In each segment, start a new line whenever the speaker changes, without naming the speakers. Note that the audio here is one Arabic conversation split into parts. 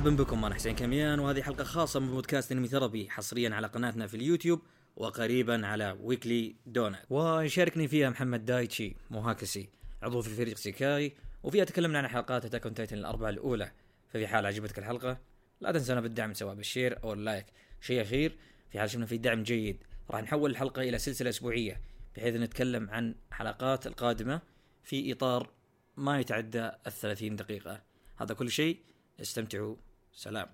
مرحبا بكم أنا حسين كميان وهذه حلقة خاصة من بودكاست Anime Therapy حصريا على قناتنا في اليوتيوب وقريبا على Weekly Donut ويشاركني فيها محمد دايتشي موهاكسي عضو في فريق سيكاي وفيها تكلمنا عن حلقات Attack On Titan الأربعة الأولى. ففي حال عجبتك الحلقة لا تنسانا بالدعم سواء بال share أو ال like. شيء أخير في حال شفنا في دعم جيد راح نحول الحلقة إلى سلسلة أسبوعية بحيث نتكلم عن حلقات القادمة في إطار ما يتعدى الثلاثين دقيقة. هذا كل شيء استمتعوا. سلام.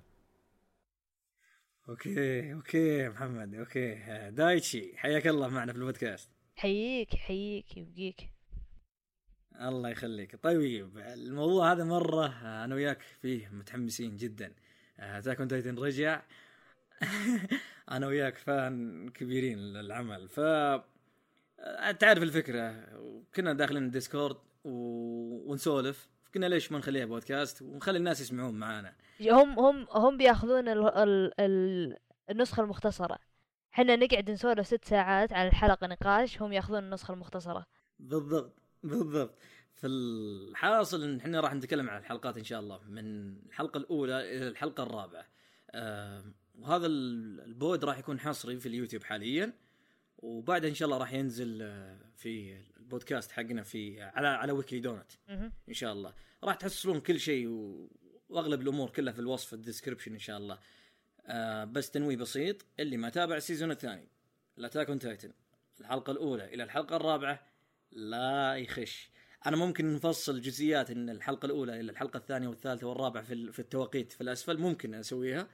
okay okay محمد okay. دايتشي حياك الله معنا في البودكاست.
حييك حييك يبقيك.
الله يخليك. طيب الموضوع هذا مرة أنا وياك فيه متحمسين جدا. Attack on Titan رجع. أنا وياك fan كبيرين للعمل. ف تعرف الفكرة كنا داخلين ال Discord و... ونسولف. قلنا ليش ما نخليها بودكاست؟ ونخلي الناس يسمعون معانا.
هم هم هم بياخذون ال ال ال النسخة المختصرة. حنا نقعد نسولف ست ساعات على الحلقة نقاش هم ياخذون النسخة المختصرة.
بالضبط بالضبط. في الحاصل إن إحنا راح نتكلم عن الحلقات إن شاء الله من الحلقة الأولى إلى الحلقة الرابعة. آه وهذا ال pod راح يكون حصري في اليوتيوب حاليا وبعدها إن شاء الله راح ينزل آه، في البودكاست حقنا في على على Weekly
Donut.
إن شاء الله. راح تحصلون كل شيء و... وأغلب الأمور كلها في الوصف ال description إن شاء الله. آه بس تنويه بسيط اللي ما تابع ال season الثاني ال Attack on Titan الحلقة الأولى إلى الحلقة الرابعة لا يخش. أنا ممكن نفصل جزئيات إن الحلقة الأولى إلى الحلقة الثانية والثالثة والرابعة في ال- في التوقيت في الأسفل ممكن أسويها.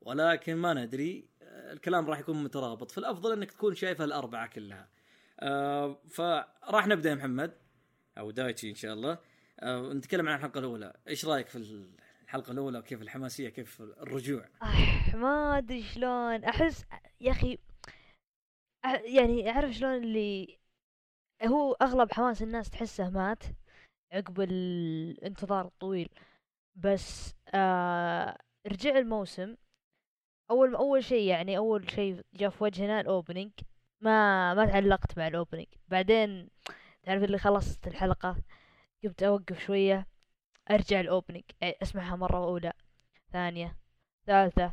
ولكن ما ندري آه، الكلام راح يكون مترابط. فالأفضل إنك تكون شايفها الأربعة كلها. آه فراح نبدأ يا محمد. أو دايتشي إن شاء الله. آه نتكلم عن الحلقة الأولى. إيش رأيك في الحلقة الأولى؟ وكيف الحماسية؟ كيف الرجوع؟
أح ما أدري شلون. أحس يا أخي يعني أعرف شلون اللي هو أغلب حماس الناس تحسه مات عقب الانتظار الطويل. بس آه رجع الموسم. أول أول شيء يعني أول شيء جاء في وجهنا ال opening ما ما تعلقت مع ال opening بعدين تعرف اللي خلصت الحلقة؟ قمت أوقف شوية أرجع ال opening أسمعها مرة أولى ثانية ثالثة.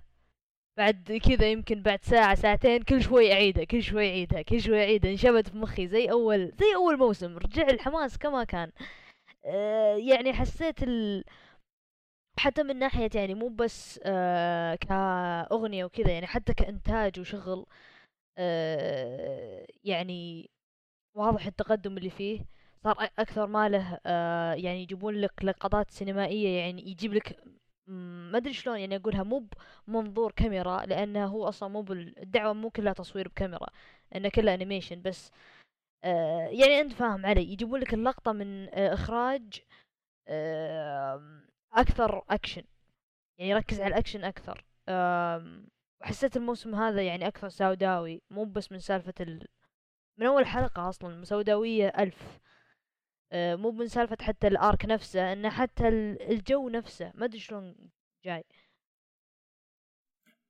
بعد كذا يمكن بعد ساعة ساعتين كل شوي أعيدها كل شوي أعيدها كل شوي أعيدها. انشبت في مخي زي أول زي أول موسم. رجع الحماس كما كان. آه يعني حسيت ال... حتى من ناحية يعني مو بس آه كأغنية وكذا يعني حتى كإنتاج وشغل. يعني واضح التقدم اللي فيه صار أكثر ما له آه يعني يجيبون لك لقطات سينمائية يعني يجيب لك ما أدري شلون يعني أقولها مو بمنظور كاميرا لأنه هو أصلا مو بال... الدعوة مو كلها تصوير بكاميرا إنه كلها أنيميشن بس. آه يعني أنت فاهم علي يجيبون لك اللقطة من آه إخراج آه أكثر أكشن يعني يركز على الأكشن أكثر. آم، وحسيت الموسم هذا يعني أكثر سوداوي مو بس من سالفة ال... من أول حلقة أصلا سوداوية ألف. آه، مو من سالفة حتى الآرك نفسه إنه حتى ال- الجو نفسه ما أدري شلون جاي.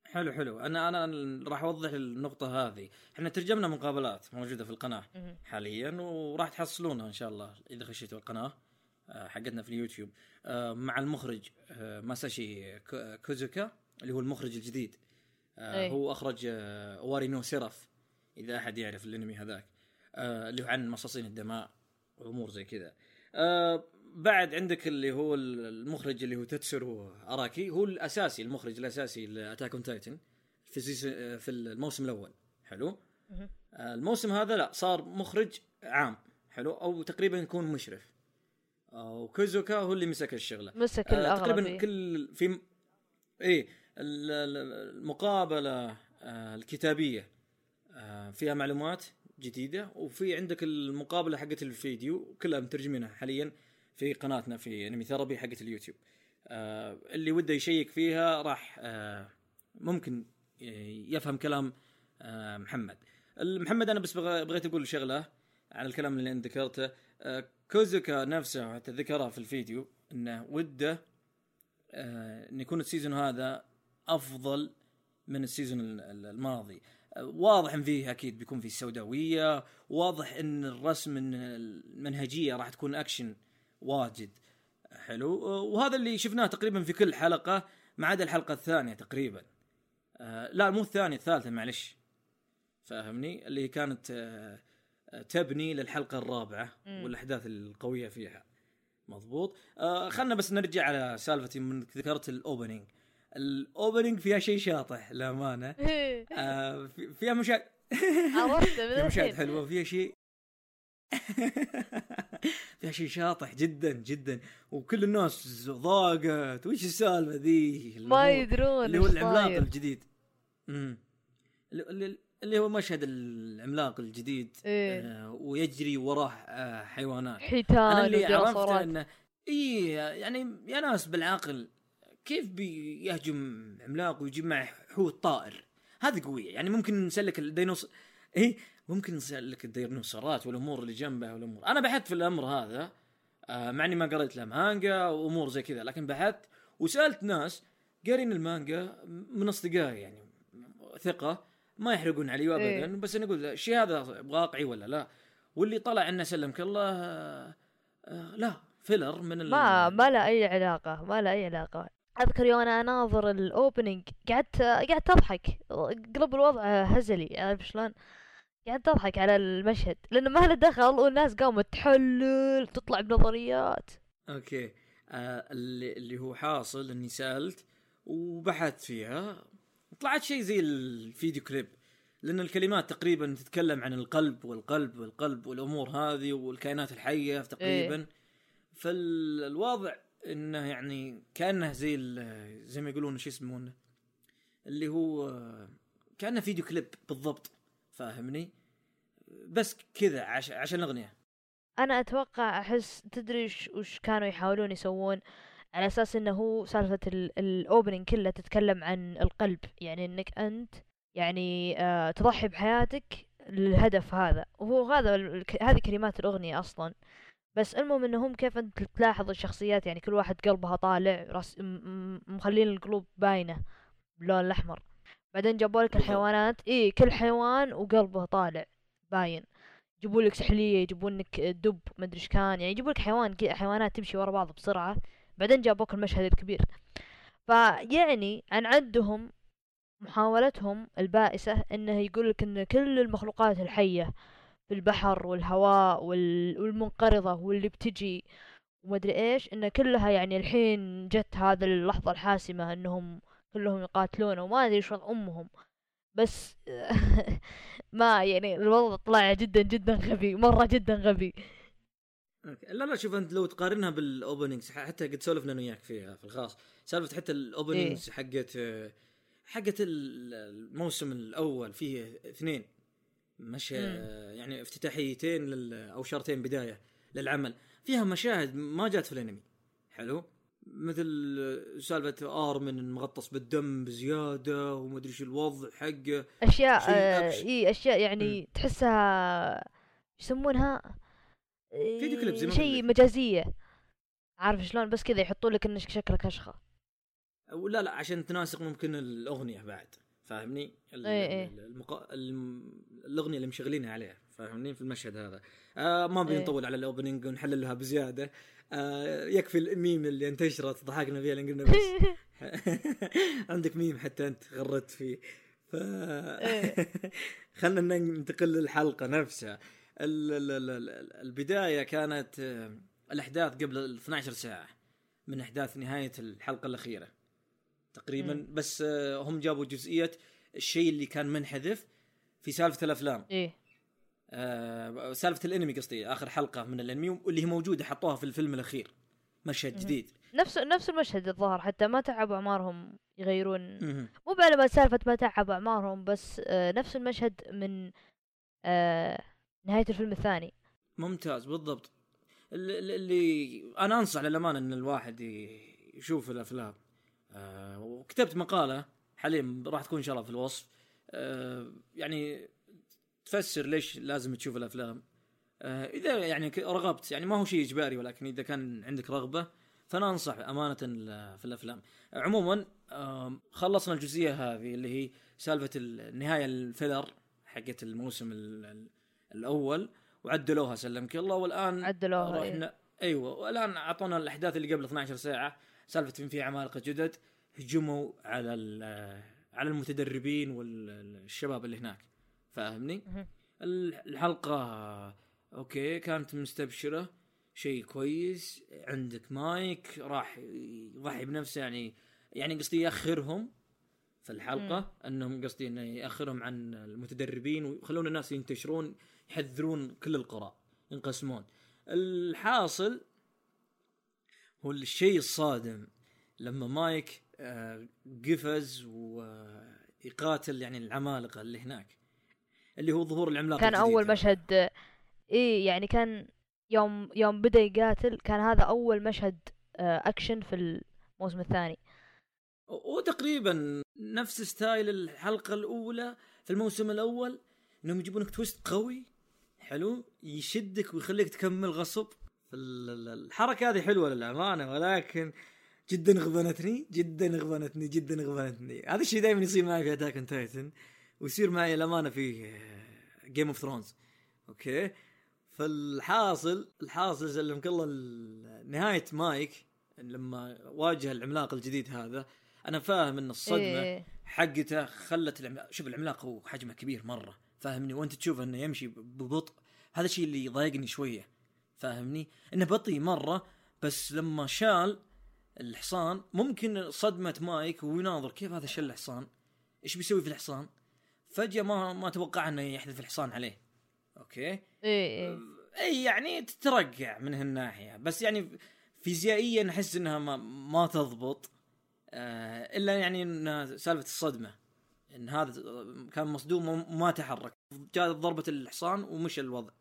حلو حلو. أنا أنا راح أوضح النقطة هذه. إحنا ترجمنا مقابلات موجودة في
القناة.
حاليا وراح تحصلونها إن شاء الله إذا خشيتوا القناة آه، حقتنا في اليوتيوب. آه، مع المخرج ماساشي كو- كويزوكا اللي هو المخرج الجديد. آه،
أي.
هو أخرج آه، Owari no Seraph إذا أحد يعرف الأنمي هذاك. آه، اللي هو عن مصاصين الدماء وأمور زي كذا. بعد عندك اللي هو المخرج اللي هو تتسرو أراكي. هو الأساسي المخرج الأساسي ل Attack on Titan في في الموسم الأول. حلو؟ الموسم هذا لا صار مخرج عام. حلو؟ أو تقريبا يكون مشرف. وكوزوكا هو اللي مسك الشغلة.
مسك
آه، تقريبا
إيه.
كل في إيه. ال- المقابلة آه، الكتابية آه، فيها معلومات جديدة وفي عندك المقابلة حقت الفيديو كلها مترجمينها حاليا في قناتنا في انمي ثيرابي حقت اليوتيوب. آه، اللي وده يشيك فيها راح ممكن يفهم كلام محمد. محمد أنا بس بغ- بغيت أقول شغلة على الكلام اللي انت ذكرته. كويزوكا نفسه حتى ذكرها في الفيديو إنه وده ان يكون ال season هذا أفضل من ال season ال- ال- الماضي. واضح إن فيه أكيد بيكون فيه سوداوية واضح إن الرسم إن المنهجية راح تكون أكشن واجد. حلو. وهذا اللي شفناه تقريبا في كل حلقة ما عدا الحلقة الثانية تقريبا. آه لا مو الثانية الثالثة معلش. فاهمني؟ اللي كانت آه تبني للحلقة
الرابعة.
والأحداث القوية فيها. مضبوط. آه خلنا بس نرجع على سالفتي من ذكرت ال opening ال opening فيها شيء شاطح للأمانة. آه في- فيها مشاهد فيها مشاهد حلوة فيها شيء. فيها شيء شاطح جدا جدا. وكل الناس ضاقت. وش السالفة ذي؟
ما يدرون
اللي هو العملاق. الجديد. امم اللي- هو مشهد العملاق الجديد
إيه.
آه ويجري وراه آه حيوانات. أنا
حيتان
اللي عرفت إنه اي يعني يا ناس بالعقل كيف بيهجم عملاق ويجيب معه حوت طائر؟ هذه قوية. يعني ممكن نسلك الديناصور اي ممكن نسلك الديناصورات والأمور اللي جنبها والأمور. أنا بحثت في الأمر هذا آه مع إني ما قريت له مانجا وأمور زي كذا لكن بحثت وسألت ناس قارين المانجا من أصدقائي يعني ثقة ما يحرقون علي ابدا
إيه.
بس أنا أقول الشيء هذا واقعي ولا لا؟ واللي طلع أنه سلمك الله آه آه لا فيلر من.
ما ما له أي علاقة ما له أي علاقة. أذكر يوم أنا اناظر ال opening قعدت قعدت أضحك. قلب الوضع هزلي عارف شلون. قعدت أضحك على المشهد لأنه ما له دخل والناس قامت تحلل تطلع بنظريات.
okay. آه اللي, اللي هو حاصل إني سألت وبحثت فيها. طلعت شيء زي الفيديو كليب لأن الكلمات تقريبا تتكلم عن القلب والقلب والقلب والأمور هذه والكائنات الحية تقريبا.
إيه.
فالوضع إنه يعني كأنه زي زي ما يقولون شو يسمونه؟ اللي هو كأنه فيديو كليب بالضبط فاهمني؟ بس كذا عش عشان الأغنية.
أنا أتوقع أحس تدري وش, كانوا يحاولون يسوون؟ على أساس إنه هو سالفة الأوبننج كله تتكلم عن القلب. يعني إنك أنت يعني آه تضحي بحياتك للهدف هذا. وهو هذا هذه كلمات الأغنية أصلا. بس المهم إنهم كيف أنت تلاحظ الشخصيات يعني كل واحد قلبها طالع راس مخلين القلوب باينة باللون الأحمر. بعدين جابوا لك. الحيوانات اي كل حيوان وقلبه طالع باين. يجيبوا لك سحلية يجيبوا لك دب مدري إيش كان يعني يجيبوا لك حيوان حيوانات تمشي ورا بعض بسرعة. بعدين جابوك المشهد الكبير. فيعني عن عندهم محاولتهم البائسة إنه يقول لك إن كل المخلوقات الحية البحر والهواء وال... والمنقرضة واللي بتجي. ومدري إيش إن كلها يعني الحين جت هذا اللحظة الحاسمة إنهم كلهم يقاتلون وما أدري وضع أمهم. بس ما يعني الوضع طلع جدا جدا غبي مرة جدا غبي.
لا لا شوف أنت لو تقارنها بال openings حتى قد سولفنا أنا وياك فيها في الخاص. سالفة حتى ال openings حقت حقت ال- الموسم الأول فيه اثنين. مش يعني افتتاحيتين لل أو شرطين بداية للعمل. فيها مشاهد ما جات في الأنمي. حلو؟ مثل سالفة آرمن مغطس بالدم بزيادة وما أدري شو الوضع حقه. أشياء
آه. إي أشياء يعني تحسها إيش يسمونها؟
فيديو كليب زي ما
شيء. مجازية. عارف شلون؟ بس كذا يحطوا لك إنك شكلك اشخه
لا لا عشان تناسق ممكن الأغنية بعد. فاهمني؟ ال-
إيه إيه.
الأغنية اللي مشغلينها عليها فاهمني في المشهد هذا آه ما
إيه.
بنطول على الأوبننج ونحللها بزيادة آه يكفي الميم اللي انتشرت ضحكنا فيها لأن قلنا بس عندك ميم حتى أنت غردت فيه ف
إيه.
خلنا ننتقل للحلقة نفسها ال... ال... ال... ال- البداية كانت آه، الأحداث قبل ال 12 ساعة من أحداث نهاية الحلقة الأخيرة تقريبا
مم.
بس آه، هم جابوا جزئية الشيء اللي كان منحذف في سالفة الأفلام.
إيه.
آه سالفة الأنمي قصدي آخر حلقة من الأنمي واللي هي موجودة حطوها في الفيلم الأخير مشهد
مهم.
جديد.
نفس نفس المشهد الظاهر حتى ما تعبوا اعمارهم يغيرون. مو بعلى سالفة ما تعبوا اعمارهم بس آه نفس المشهد من آه نهاية الفيلم الثاني.
ممتاز بالضبط. اللي, اللي أنا أنصح للأمانة إن الواحد يشوف الأفلام. آه وكتبت مقالة حاليا راح تكون إن شاء الله في الوصف. آه يعني تفسر ليش لازم تشوف الأفلام. آه إذا يعني رغبت يعني ما هو شيء إجباري ولكن إذا كان عندك رغبة فأنا أنصح أمانة في الأفلام. عموما خلصنا الجزئية هذه اللي هي سالفة النهايه الفيلر حقت الموسم ال- ال- الأول وعدلوها سلمك الله. والآن
عدلوها إيه.
رحنا أيوه والآن أعطونا الأحداث اللي قبل 12 ساعة. سالفة إن في عمالقة جدد هجموا على ال- على المتدربين والشباب اللي هناك. فاهمني؟ الحلقة أوكي كانت مستبشرة شيء كويس عندك مايك راح يضحي بنفسه يعني يعني قصدي يأخرهم في الحلقة أنهم قصدي إنه يأخرهم عن المتدربين ويخلون الناس ينتشرون يحذرون كل القرى ينقسمون. الحاصل هو الشيء الصادم لما مايك آه، قفز ويقاتل يعني العمالقة اللي هناك اللي هو ظهور العملاق
كان
أول.
مشهد إيه يعني كان يوم يوم بدأ يقاتل كان هذا أول مشهد آه، أكشن في الموسم الثاني
وتقريبا نفس style الحلقة الأولى في الموسم الأول إنهم يجيبونك twist قوي حلو يشدك ويخليك تكمل غصب الحركة هذه حلوة للأمانة ولكن جدا غبنتني جدا غبنتني جدا غبنتني هذا الشيء دائما يصير معي في Attack Titan ويصير معي الامانه في Game of Thrones okay؟ فالحاصل الحاصل سلمك الله ال- نهاية مايك لما واجه العملاق الجديد هذا أنا فاهم إن الصدمة
إيه.
حقته خلت العملاق شوف العملاق هو حجمه كبير مرة. فاهمني؟ وأنت تشوف إنه يمشي ببطء. هذا الشيء اللي يضايقني شوية. فاهمني؟ إنه بطيء مرة بس لما شال الحصان ممكن صدمة مايك ويناظر كيف هذا شل الحصان؟ إيش بيسوي في الحصان؟ فجأة ما ما توقع إنه يحذف الحصان عليه. okay؟
إيه إيه.
اي يعني تترقع من هالناحية. بس يعني فيزيائيا أحس إنها ما, ما تضبط. آه إلا يعني إن سالفة الصدمة. إن هذا كان مصدوم وما تحرك. جاءت ضربة الحصان ومشى الوضع.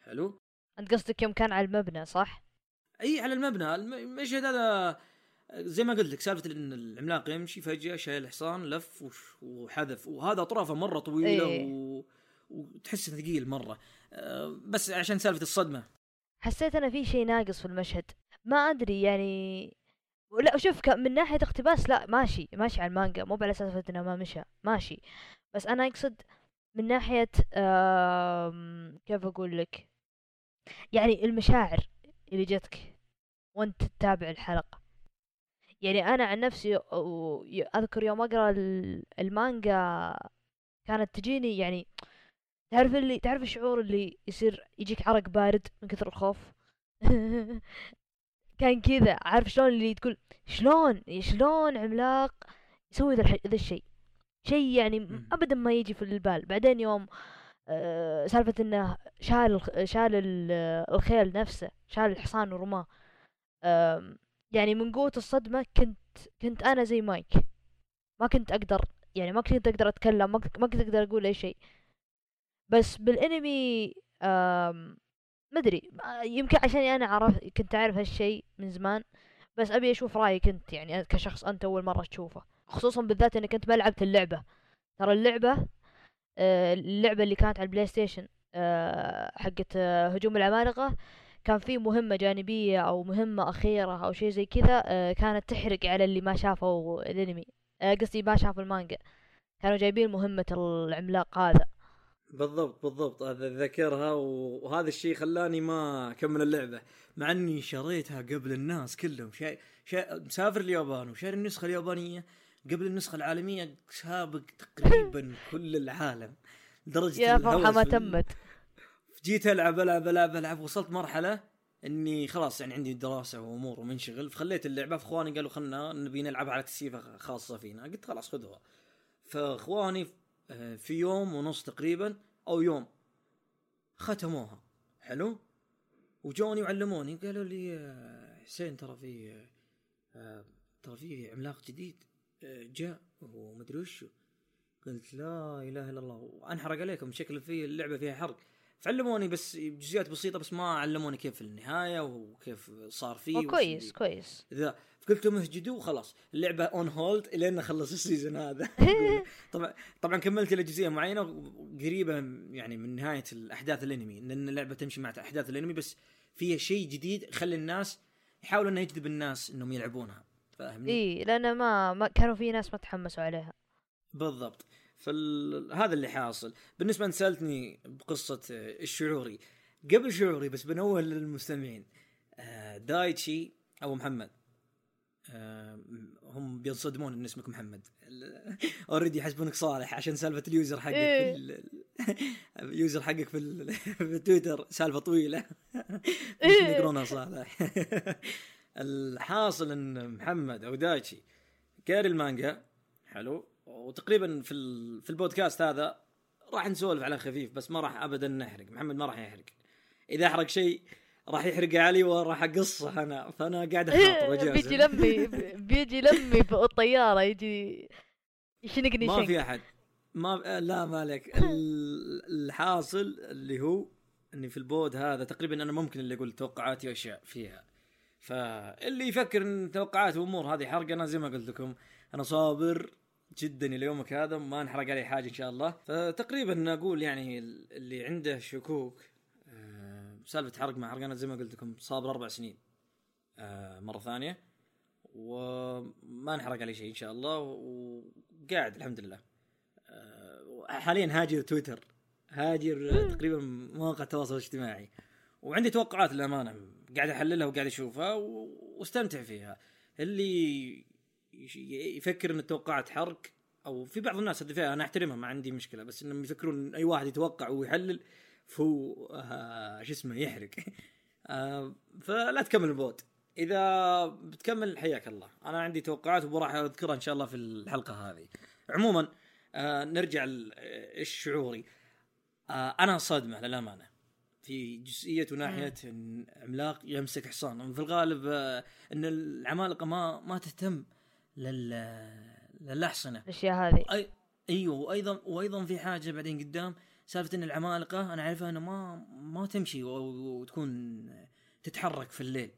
حلو؟
أنت قصدك يوم كان على المبنى صح؟
إي على المبنى. الم- المشهد هذا زي ما قلت لك سالفة إن العملاق يمشي فجأة شايل الحصان لف وحذف. وهذا أطرافه مرة طويلة
إيه.
و... وتحس ثقيل مرة. آه بس عشان سالفة الصدمة.
حسيت أنا في شيء ناقص في المشهد. ما أدري يعني لا شوف من ناحية اقتباس لا ماشي ماشي على المانجا. مو على أساس إنه ما مشى ماشي. بس أنا أقصد من ناحية كيف أقول لك؟ يعني المشاعر اللي جتك وانت تتابع الحلقة. يعني أنا عن نفسي أذكر يوم أقرأ ال- المانجا كانت تجيني يعني تعرف اللي تعرف الشعور اللي يصير يجيك عرق بارد من كثر الخوف؟ كان كذا عارف شلون اللي تقول شلون شلون عملاق يسوي ذا الشيء؟ شيء يعني. ابدا ما يجي في البال. بعدين يوم آه، سالفة إنه شال شال ال- الخيل نفسه شال الحصان ورماه. يعني من قوة الصدمة كنت كنت أنا زي مايك. ما كنت أقدر يعني ما كنت أقدر أتكلم ما كنت أقدر أقول أي شيء. بس بالإنمي مدري آه، يمكن عشان أنا عرف كنت أعرف هالشيء من زمان بس أبي أشوف رايك انت يعني كشخص أنت أول مرة تشوفه. خصوصا بالذات انك انت ما لعبت اللعبة. ترى اللعبة اللعبة اللي كانت على ال PlayStation آه، حقت آه، هجوم العمالقه كان في مهمة جانبية أو مهمة أخيرة أو شيء زي كذا آه، كانت تحرق على اللي ما شافوا الأنمي. آه، قصدي ما شافوا المانجا. كانوا جايبين مهمة العملاق هذا.
بالضبط بالضبط. هذا ذكرها وهذا الشيء خلاني ما أكمل اللعبة. مع إني شريتها قبل الناس كلهم. شيء شيء مسافر اليابان وشاري النسخة اليابانية. قبل النسخة العالمية سابق تقريبا كل العالم. لدرجة
يا فرحة
الهوس
ما تمت.
جيت ألعب ألعب ألعب ألعب وصلت مرحلة إني خلاص يعني عندي دراسة وأمور ومنشغل. فخليت اللعبة فإخواني قالوا خلنا نبي نلعب على تسييفه خاصة فينا. قلت خلاص خذوها. فإخواني آه، في يوم ونص تقريبا أو يوم ختموها. حلو؟ وجوني وعلموني. قالوا لي آه، حسين ترى في آه، ترى في عملاق جديد. جاء ومدري وشو قلت لا إله إلا الله وأنحرق عليكم شكل في اللعبة فيها حرق. فعلموني بس بجزئيات بسيطة بس ما علموني كيف النهاية وكيف صار فيه
كويس كويس.
ذا. قلت لهم اسجدوا وخلاص. اللعبة on hold إلين أخلص ال season هذا. طبعا طبعا كملت إلى جزئية معينة قريبه يعني من نهاية الأحداث الأنمي لأن اللعبة تمشي مع أحداث الأنمي بس فيها شيء جديد يخلي الناس يحاولوا إنه يجذب الناس إنهم يلعبونها. فاهمني؟
اي لأن ما, ما كانوا في ناس ما تحمسوا عليها.
بالضبط. فهذا اللي حاصل. بالنسبة أنت سألتني بقصة آه، الشعوري. قبل شعوري بس بنوه للمستمعين. آه، دايتشي أو محمد. آه، هم بينصدمون ان اسمك محمد. already يحسبونك صالح عشان سالفة ال user حقك
إيه.
في ال- اليوزر حقك في, في تويتر. سالفة طويلة.
إيه.
يقرونها صالح. الحاصل إن محمد أو دايتشي قاري المانجا حلو وتقريبا في في البودكاست هذا راح نسولف على خفيف بس ما راح ابدا نحرق محمد ما راح يحرق. إذا أحرق شيء راح يحرق علي وراح أقصه أنا فأنا قاعد اخاطر
إيه، بيجي لمي بيجي لمي فوق الطياره يجي يشنقني
ما في أحد. ما لا مالك ال- الحاصل اللي هو إني في البود هذا تقريبا أنا ممكن اللي أقول توقعاتي وأشياء فيها. فاللي يفكر إن توقعات وأمور هذه حرق أنا زي ما قلت لكم أنا صابر جدا إلى يومك هذا ما انحرق علي حاجة إن شاء الله. فتقريبا أقول يعني اللي عنده شكوك آه، سالفة حرق ما حرق أنا زي ما قلت لكم صابر أربع سنين آه، مرة ثانية وما انحرق علي شيء إن شاء الله وقاعد الحمد لله. آه، حاليا هاجر تويتر هاجر تقريبا مواقع التواصل الاجتماعي وعندي توقعات للأمانة قاعد أحللها وقاعد أشوفها واستمتع فيها. اللي يفكر إن التوقعات حرق أو في بعض الناس هذه فيها أنا أحترمها ما عندي مشكلة بس إنهم يفكرون أي واحد يتوقع ويحلل فهو آه شو اسمه يحرق. آه فلا تكمل البوت. إذا بتكمل حياك الله. أنا عندي توقعات وراح أذكرها إن شاء الله في الحلقة هذه. عموما آه نرجع إيش آه أنا صدمه للأمانة. في جزئية وناحيه إن عملاق يمسك حصان. في الغالب آه إن العمالقة ما ما تهتم لل للأحصنة.
الأشياء هذه.
أي أيوه. وأيضا وأيضا في حاجة بعدين قدام سالفة إن العمالقة أنا اعرفها انها ما ما تمشي و- وتكون تتحرك في الليل.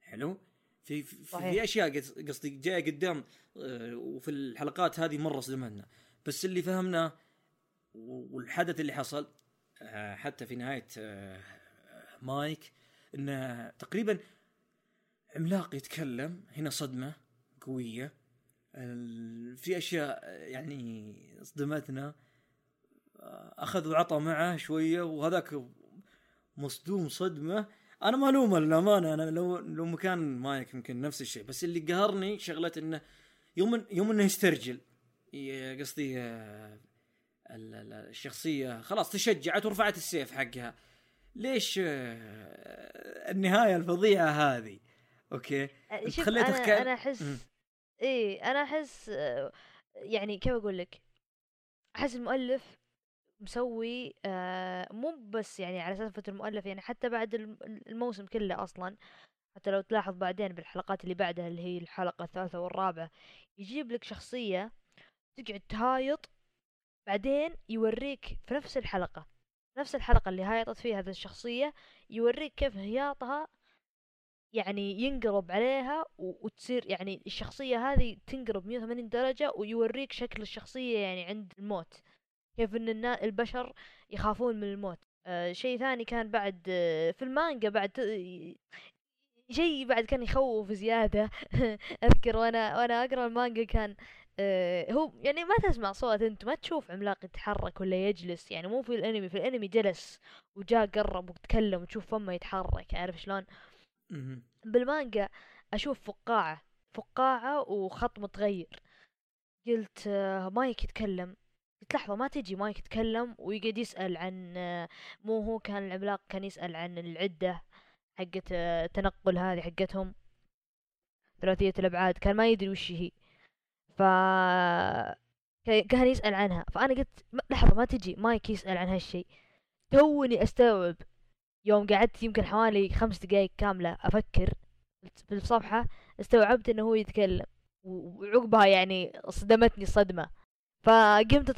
حلو؟ في في,
صحيح.
في أشياء قص- قصدي جاية قدام آه، وفي الحلقات هذه مره صدمتنا بس اللي فهمناه والحدث اللي حصل حتى في نهاية آه، مايك إنه تقريبا عملاق يتكلم هنا صدمة قوية. في أشياء يعني صدمتنا. اخذ وعطى معه شوية وهذاك مصدوم صدمة. أنا ما ألومه للأمانة أنا لو لو مكان مايك يمكن نفس الشيء. بس اللي قهرني شغلة إنه يوم يوم إنه يسترجل قصدي آه، الشخصية. خلاص تشجعت ورفعت السيف حقها. ليش آه، النهاية الفظيعة هذه؟ أوكي.
أه، شوف
خليته أنا كل- أنا.
أحس إيه أنا أحس آه، يعني كيف أقول لك؟ أحس المؤلف مسوي آه مو بس يعني على سالفة المؤلف يعني حتى بعد الم- الموسم كله أصلا حتى لو تلاحظ بعدين بالحلقات اللي بعدها اللي هي الحلقة الثالثة والرابعة يجيب لك شخصية تقعد تهايط بعدين يوريك في نفس الحلقة نفس الحلقة اللي هايطت فيها هذه الشخصية يوريك كيف هياطها يعني ينقلب عليها وتصير يعني الشخصية هذه تنقلب 180 درجة ويوريك شكل الشخصية يعني عند الموت. كيف إن البشر يخافون من الموت. آه شيء ثاني كان بعد آه في المانجا بعد ت- شيء بعد كان يخوف زيادة. أذكر وأنا وأنا أقرأ المانجا كان آه هو يعني ما تسمع صوت انت ما تشوف عملاق يتحرك ولا يجلس يعني مو في الانمي في الانمي جلس وجاء قرب وتكلم وتشوف فمه يتحرك عارف شلون. بالمانجا أشوف فقاعة فقاعة وخط متغير. قلت آه، مايك يتكلم. قلت لحظة ما تجي مايك يتكلم ويقعد يسأل عن آه، مو هو كان العملاق كان يسأل عن العدة حقت التنقل هذه حقتهم ثلاثية الأبعاد كان ما يدري وش هي. ف كا- كان يسأل عنها. فأنا قلت "م- لحظة ما تجي. مايك يسأل عن هالشيء توني أستوعب يوم قعدت يمكن حوالي خمس دقايق كاملة أفكر في الصفحة استوعبت إنه هو يتكلم. وعقبها يعني صدمتني صدمة فقمت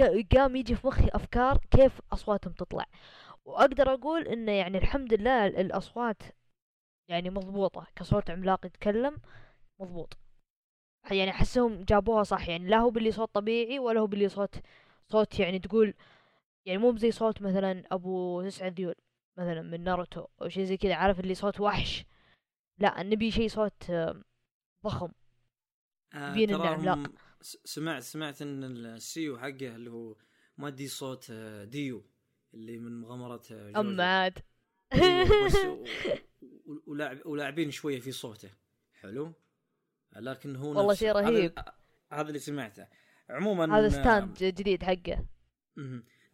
ق- قام يجي في مخي أفكار كيف أصواتهم تطلع. وأقدر أقول إنه يعني الحمد لله ال- الأصوات يعني مضبوطة. كصوت عملاق يتكلم مضبوط. يعني أحسهم جابوها صح يعني لا هو باللي صوت طبيعي ولا هو باللي صوت صوت يعني تقول يعني مو زي صوت مثلا أبو تسعة ذيول مثلا من ناروتو أو شيء زي كذا عارف اللي صوت وحش؟ لا نبي شيء صوت ضخم.
آه
بين إنه
تراهم
عملاق.
س- سمعت سمعت إن السيو حقه اللي هو مادي صوت آه، ديو اللي من مغامرة آه،
عاد
أيوة ولاعبين شوية في صوته. حلو. لكن هو
والله. شيء رهيب.
هذا اللي سمعته. عموما
هذا stand جديد حقه.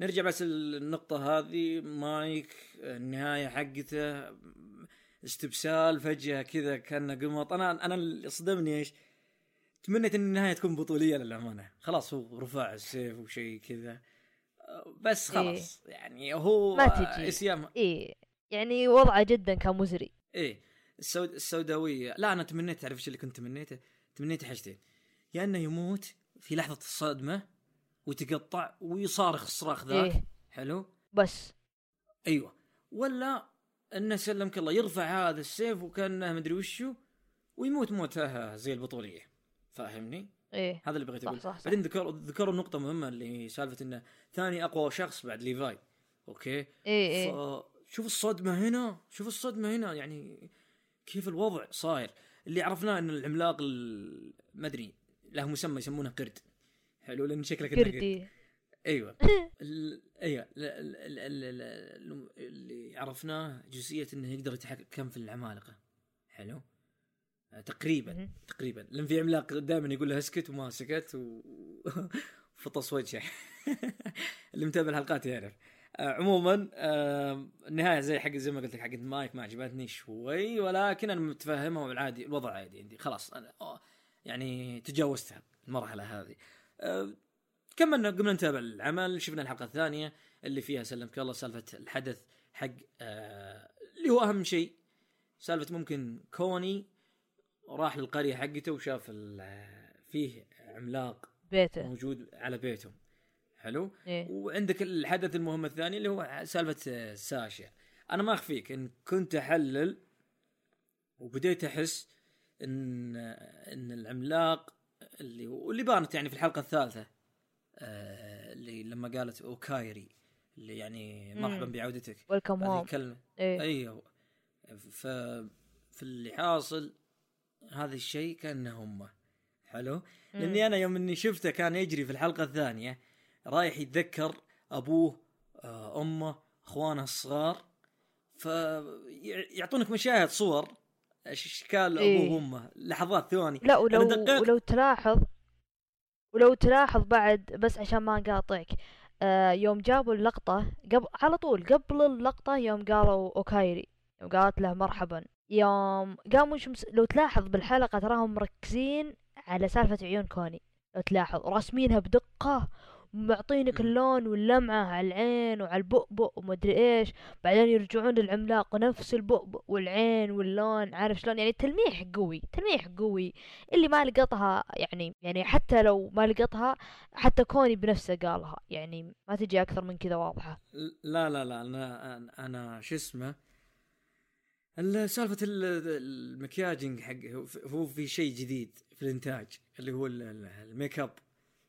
نرجع بس النقطة هذه. مايك النهاية حقته. استبسال فجأة كذا كأنه قمط. أنا أنا اللي صدمني إيش؟ تمنيت إن النهاية تكون بطولية للأمانة. خلاص هو رفع السيف وشيء كذا. بس خلاص. يعني هو
ما تجي.
إسيام.
إيه. يعني وضعه جدا كان مزري
إيه. السود السوداوية. لا أنا تمنيت تعرف إيش اللي كنت تمنيته؟ تمنيت حاجتين. يا إنه يموت في لحظة الصدمة ويتقطع ويصارخ الصراخ ذاك.
إيه.
حلو؟
بس.
أيوه. ولا إنه سلمك الله يرفع هذا السيف وكأنه مدري وشو ويموت موتها زي البطولية. فاهمني؟
إيه.
هذا اللي بغيت
صح
أقول
صح صح.
بعدين ذكروا ذكروا نقطه مهمة اللي سالفة إنه ثاني أقوى شخص بعد ليفاي. okay؟
إيه إيه.
شوف الصدمة هنا شوف الصدمة هنا. يعني كيف الوضع صاير. اللي عرفناه إن العملاق ال- ما أدري له مسمى يسمونه قرد. حلو لأن قرد
قردي.
أيوه. أيوه ال- ال- ال- ال- ال- اللي عرفناه جزئية إنه يقدر يتحكم في العمالقة. حلو؟ تقريبا. تقريبا. لأن في عملاق دائما يقول له اسكت وما سكت و فطس وجهه. اللي متابع الحلقات يعرف. عموما النهاية زي حق زي ما قلت لك حق مايك ما عجبتني شوي ولكن أنا متفهمها والعادي الوضع عادي عندي. خلاص أنا يعني تجاوزتها المرحلة هذه. كملنا قمنا نتابع العمل شفنا الحلقة الثانية اللي فيها سلمك الله سالفة الحدث حق آه، اللي هو أهم شيء سالفة ممكن كوني راح للقرية حقته وشاف فيه عملاق
بيته.
موجود على بيتهم حلو؟
إيه.
وعندك الحدث المهم الثاني اللي هو سالفة آه، ساشا. أنا ما أخفيك إن كنت أحلل وبديت أحس إن إن العملاق اللي واللي بانت يعني في الحلقة الثالثة آه، اللي لما قالت أوكايري اللي يعني مرحبا. بعودتك.
ويلكم هوم
كلمه
إيه.
أيوه. ف في اللي حاصل هذا الشيء كأنه هم. حلو؟
مم.
لأني أنا يوم إني شفته كان يجري في الحلقة الثانية رايح يتذكر أبوه آه، أمه أخوانه الصغار. فيعطونك مشاهد صور أشكال
إيه.
أبوه وأمه. لحظات ثواني.
لا ولو. ولو تلاحظ ولو تلاحظ بعد بس عشان ما اقاطعك آه يوم جابوا اللقطة قبل على طول قبل اللقطة يوم قالوا اوكايري يوم قالت له مرحبا. يوم قاموا شمس لو تلاحظ بالحلقة تراهم مركزين على سالفة عيون كوني. لو تلاحظ راسمينها بدقة معطينك. اللون واللمعة على العين وعلى البؤبؤ ومدري إيش. بعدين يرجعون للعملاق ونفس البؤبؤ والعين واللون عارف شلون؟ يعني تلميح قوي تلميح قوي. اللي ما لقطها يعني يعني حتى لو ما لقطها حتى كوني بنفسه قالها. يعني ما تجي أكثر من كذا واضحة.
لا لا لا أنا أنا, أنا شو اسمه؟ ال- سالفة ال- المكياجنج حق هو- في شيء جديد في الإنتاج اللي هو ال- ال- الميك أب.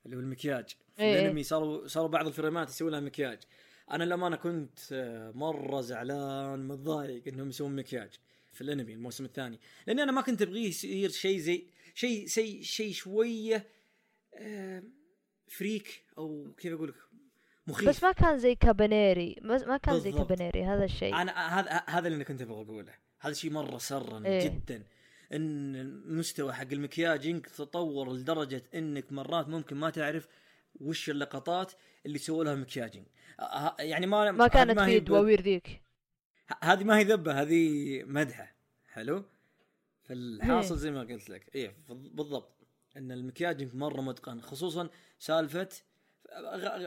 اللي هو المكياج. في
إيه.
الانمي صاروا صاروا بعض الفريمات يسوون لها مكياج. أنا للامانه كنت آه، مرة زعلان متضايق إنهم يسوون مكياج في الأنمي الموسم الثاني. لأني أنا ما كنت أبغيه يصير شيء زي شيء شيء شيء شوية آه، freak أو كيف أقول لك مخيف.
بس ما كان زي كابانيري ما كان زي
بالضبط.
كابانيري هذا الشيء.
أنا هذا هذا اللي أنا كنت أبغى أقوله. هذا شيء مرة سرني
إيه.
جدا. إن المستوى حق الميكاجنج تطور لدرجة إنك مرات ممكن ما تعرف وش اللقطات اللي سووا لها ميكاجنج يعني ما
ما كانت
ما
في دواوير ذيك.
هذه ما هي ذبة هذه مدحة. حلو؟ فالحاصل
إيه.
زي ما قلت لك. ف- بالضبط. إن المكياجنج مرة متقن خصوصا سالفة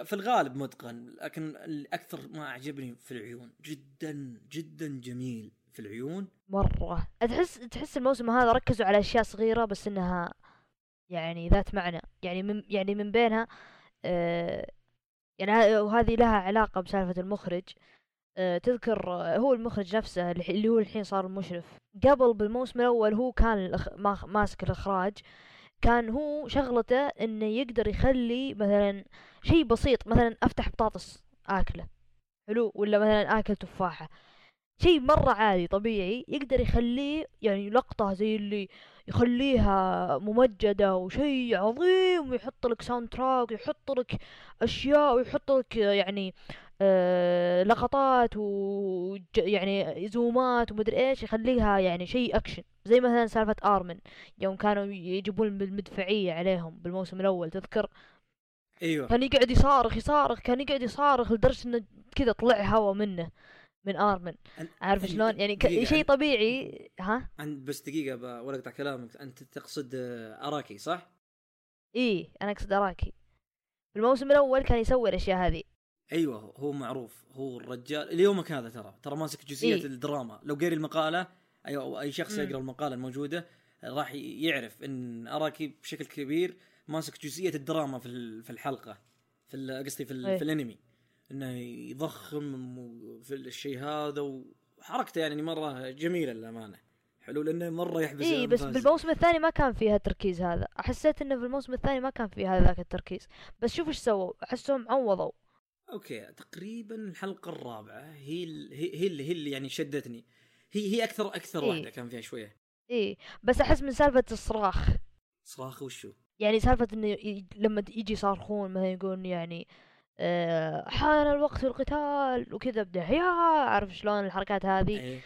في الغالب متقن لكن الأكثر ما أعجبني في العيون. جدا جدا جميل. في العيون.
مرة. تحس تحس الموسم هذا ركزوا على أشياء صغيرة بس إنها يعني ذات معنى. يعني من يعني من بينها آه يعني وهذه لها علاقة بسالفة المخرج. آه تذكر آه، هو المخرج نفسه اللي هو الحين صار المشرف. قبل بالموسم الأول هو كان ماسك الإخراج. كان هو شغلته إنه يقدر يخلي مثلا شيء بسيط مثلا أفتح بطاطس آكله. حلو؟ ولا مثلا آكل تفاحة. شيء مرة عادي طبيعي يقدر يخليه يعني لقطة زي اللي يخليها ممجدة وشيء عظيم ويحط لك soundtrack ويحط لك أشياء ويحط لك يعني آه لقطات ويعني zoomات ومدري إيش يخليها يعني شيء اكشن زي مثلا سالفة ارمن يوم كانوا يجيبون بالمدفعية عليهم بالموسم الأول تذكر؟
أيوه.
كان يقعد يصارخ يصارخ كان يقعد يصارخ لدرجة إنه كذا طلع هوا منه. من ارمن عارف شلون؟ يعني ك... شيء طبيعي ها؟
عند بس دقيقة ولا أقطع كلامك. أنت تقصد آه، أراكي صح؟
إيه أنا أقصد أراكي. في الموسم الأول كان يسوي الأشياء هذه.
أيوه هو معروف. هو الرجال ليومك هذا ترى. ترى ماسك جزئية إيه؟ الدراما. لو قاري المقالة اي أو أي شخص يقرأ المقالة الموجودة راح يعرف إن أراكي بشكل كبير ماسك جزئية الدراما في في الحلقة في قصدي في, إيه؟ في الأنمي. إنه يضخم في الشيء هذا وحركته يعني مرة جميلة للأمانة. حلو لأنه مرة يحبس
اي بس بالموسم الثاني ما كان فيها التركيز هذا. حسيت إنه في الموسم الثاني ما كان فيها ذاك التركيز. بس شوف إيش سووا أحسهم عوضوا.
okay تقريبا الحلقة الرابعة هي هي اللي هي اللي يعني شدتني. هي هي أكثر أكثر إيه؟ واحدة كان فيها شوية.
اي بس أحس من سالفة الصراخ.
صراخ وشو؟
يعني سالفة إنه لما يجي يصارخون مثلا يقولون يعني حان الوقت القتال وكذا بدا يا عارف شلون الحركات هذه. أيه.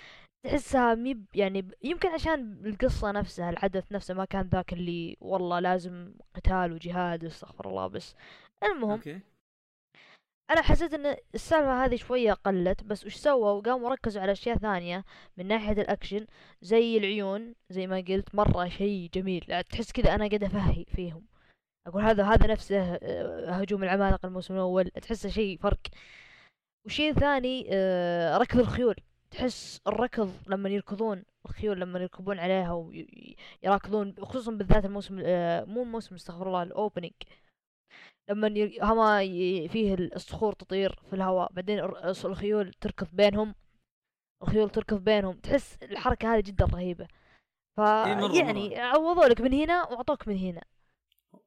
تحسها ميب يعني يمكن عشان القصة نفسها الحدث نفسه ما كان ذاك اللي والله لازم قتال وجهاد استغفر الله بس. المهم okay. أنا حسيت إن السالفة هذه شوية قلت بس وش سووا؟ وقاموا ركزوا على أشياء ثانية من ناحية الأكشن زي العيون زي ما قلت مرة شيء جميل. تحس كذا أنا قاعد أفهي فيهم. أقول هذا هذا نفسه آه، هجوم العمالقة الموسم الأول. تحسه شيء فرق. وشيء ثاني آه، ركض الخيول. تحس الركض لما يركضون الخيول لما يركبون عليها ويراكضون خصوصا بالذات الموسم آه، مو الموسم استغفر الله الأوبننج. لما هما فيه الصخور تطير في الهواء بعدين الخيول تركض بينهم. الخيول تركض بينهم. تحس الحركة هذه جدا رهيبة. فيعني إيه، عوضوا لك من هنا وأعطوك من هنا.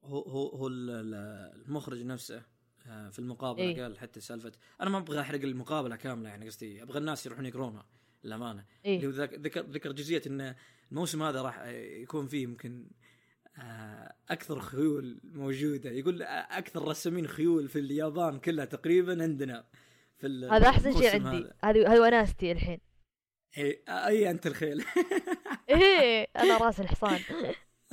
هو هو هو المخرج نفسه آه، في المقابلة إيه؟ قال حتى سالفة أنا ما أبغى أحرق المقابلة كاملة يعني قصدي أبغى الناس يروحون يقرونها للأمانة. إيه؟ اللي هو ذكر ذكر جزئية إن الموسم هذا راح يكون فيه يمكن آه، أكثر خيول موجودة. يقول أكثر رسامين خيول في اليابان كلها تقريبا عندنا
في هذا أحسن شيء عندي. هذه هذه وناستي الحين.
اي أي أنت الخيل.
إيه أنا رأس الحصان.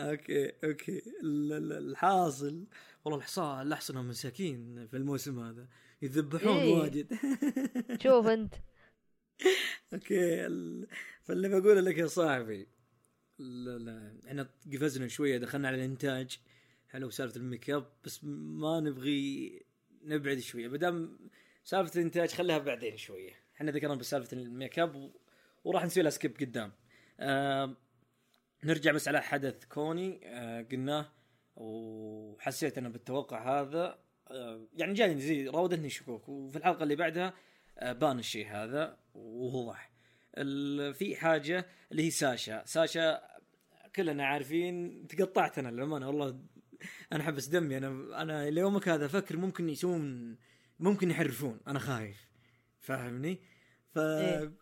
okay okay. الحاصل والله الحصان الاحسن مساكين في الموسم هذا. يذبحون إيه؟ واجد.
شوف أنت.
okay فاللي بقوله لك يا صاحبي إحنا قفزنا شوية دخلنا على الإنتاج. حلو سالفة الميك أب بس ما نبغي نبعد شوية. بدام سالفة الإنتاج خليها بعدين شوية. إحنا ذكرنا بسالفة الميك أب و... وراح نسوي لها skip قدام. آه نرجع بس على حدث كوني آه قلناه وحسيت أنا بالتوقع هذا آه يعني جاني زي راودتني شكوك. وفي الحلقة اللي بعدها آه بان الشيء هذا ووضح في حاجة اللي هي ساشا. ساشا كلنا عارفين تقطعت أنا للأمانة والله أنا حبس دمي. أنا أنا ليومك هذا أفكر ممكن يسوون ممكن يحرفون. أنا خايف. فاهمني؟ ف إيه؟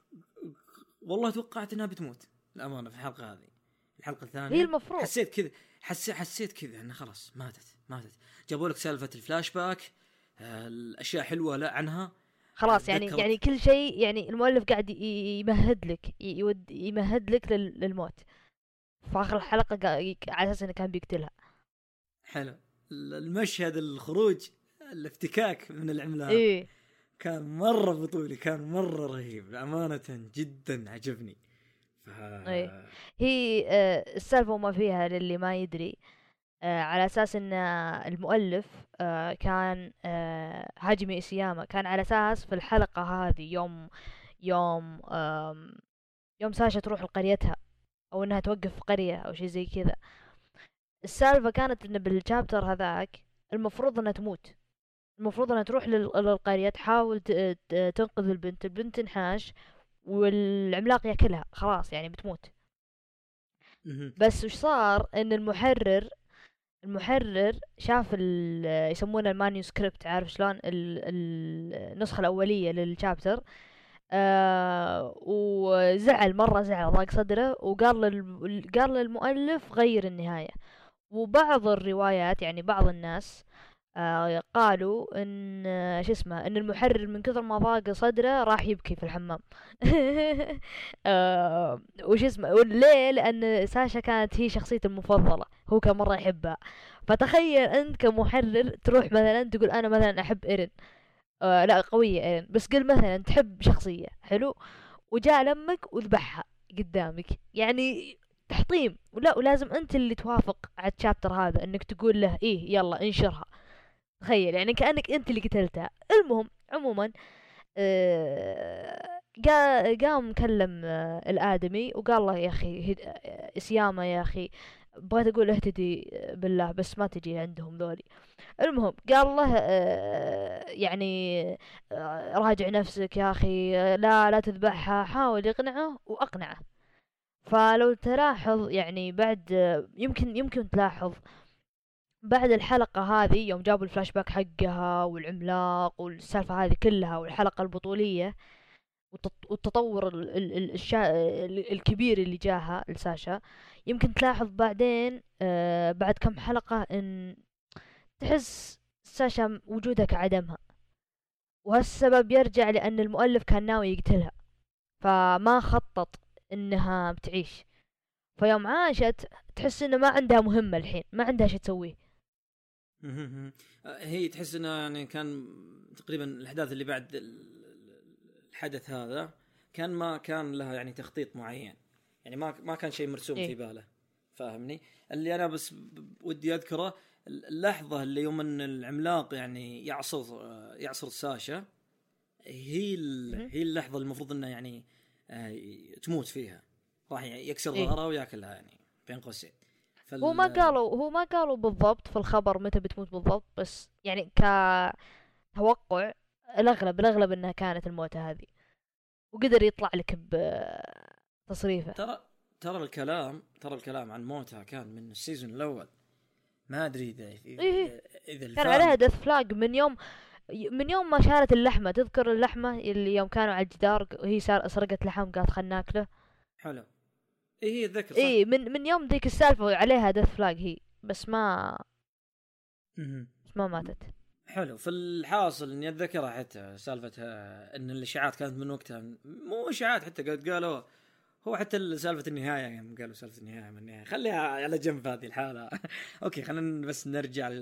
والله توقعت إنها بتموت. الامانه في الحلقة هذه. الحلقة الثانية.
هي المفروض.
حسيت كذا حسيت حسيت كذا إنه خلاص ماتت ماتت. جابوا لك سالفة الفلاش باك آه، الأشياء حلوة لا عنها.
خلاص يعني يعني كل شيء يعني المؤلف قاعد يمهد لك يود يمهد لك للموت. في آخر الحلقة على أساس إنه كان بيقتلها.
حلو. المشهد الخروج الافتكاك من العملاق.
إيه؟
كان مرة بطولي كان مرة رهيب أمانة جدا عجبني.
ف... إيه. هي آه، السالفة وما فيها للي ما يدري. آه، على أساس إن المؤلف آه، كان هاجمي إسياما كان على أساس في الحلقة هذه يوم يوم يوم ساشا تروح لقريتها أو إنها توقف في قرية أو شيء زي كذا. السالفة كانت إن بالشابتر هذاك المفروض إنها تموت. المفروض إنها تروح للقرية تحاول تنقذ البنت. البنت تنحاش والعملاق ياكلها خلاص يعني بتموت. بس وش صار؟ إن المحرر المحرر شاف يسمونه المانيوسكريبت عارف شلون؟ النسخة الأولية للشابتر آه وزعل مرة زعل ضاق صدره وقال لل... قال للمؤلف غير النهاية. وبعض الروايات يعني بعض الناس آه قالوا إن آه، شو اسمه إن المحرر من كثر ما ضاق صدره راح يبكي في الحمام. آه وش اسمه ليه لأن ساشا كانت هي شخصيته المفضلة هو كان مرة يحبها. فتخيل أنت كمحرر تروح مثلا تقول أنا مثلا أحب إيرين. آه لا قوية إيرين. بس قل مثلا تحب شخصية حلو؟ وجاء لمك وذبحها قدامك. يعني تحطيم. ولا ولازم أنت اللي توافق على الشابتر هذا إنك تقول له إيه يلا انشرها. تخيل يعني كأنك أنت اللي قتلتها المهم عموما آه قام كلم آه الآدمي وقال له يا أخي سياما يا أخي بغيت أقول اهتدي بالله بس ما تجي عندهم ذولي. المهم قال له آه يعني آه راجع نفسك يا أخي لا لا تذبحها حاول يقنعه وأقنعه. فلو تلاحظ يعني بعد يمكن يمكن تلاحظ بعد الحلقة هذه يوم جابوا الفلاش باك حقها والعملاق والسالفة هذه كلها والحلقة البطولية والتطور الكبير اللي جاها لساشا يمكن تلاحظ بعدين آه بعد كم حلقة إن تحس ساشا وجودها كعدمها وهالسبب يرجع لأن المؤلف كان ناوي يقتلها فما خطط إنها بتعيش. فيوم عاشت تحس إنه ما عندها مهمة الحين ما عندها شيء تسويه.
هي تحس إنه يعني كان تقريبا الأحداث اللي بعد الحدث هذا كان ما كان لها يعني تخطيط معين. يعني ما ما كان شيء مرسوم إيه؟ في باله. فاهمني؟ اللي أنا بس ودي أذكره اللحظة اللي يوم إن العملاق يعني يعصر يعصر ساشا هي هي اللحظة المفروض إنه يعني آه، تموت فيها. راح يكسر إيه؟ ظهرها وياكلها يعني بين قوسين.
فال... هو ما قالوا هو ما قالوا بالضبط في الخبر متى بتموت بالضبط بس يعني كتوقع الاغلب الأغلب إنها كانت الموتة هذه وقدر يطلع لك بتصريفه
ترى ترى الكلام ترى الكلام عن موتها كان من ال season الأول. ما أدري اذا اذا,
إيه؟ إذا كان عليها ديث فلاج من يوم من يوم ما شالت اللحمة. تذكر اللحمة اللي يوم كانوا على الجدار وهي سرقت لحم قالت خلنا ناكله
حلو. اي هي اتذكر
صح؟ اي من من يوم ذيك السالفة عليها death flag هي بس ما بس ما ماتت.
حلو. في الحاصل إني أتذكرها حتى سالفتها إن الإشاعات كانت من وقتها مو إشاعات حتى قالوا هو حتى سالفة النهاية يعني قالوا سالفة النهاية من النهاية. خليها على جنب هذه الحالة. أوكي خلينا بس نرجع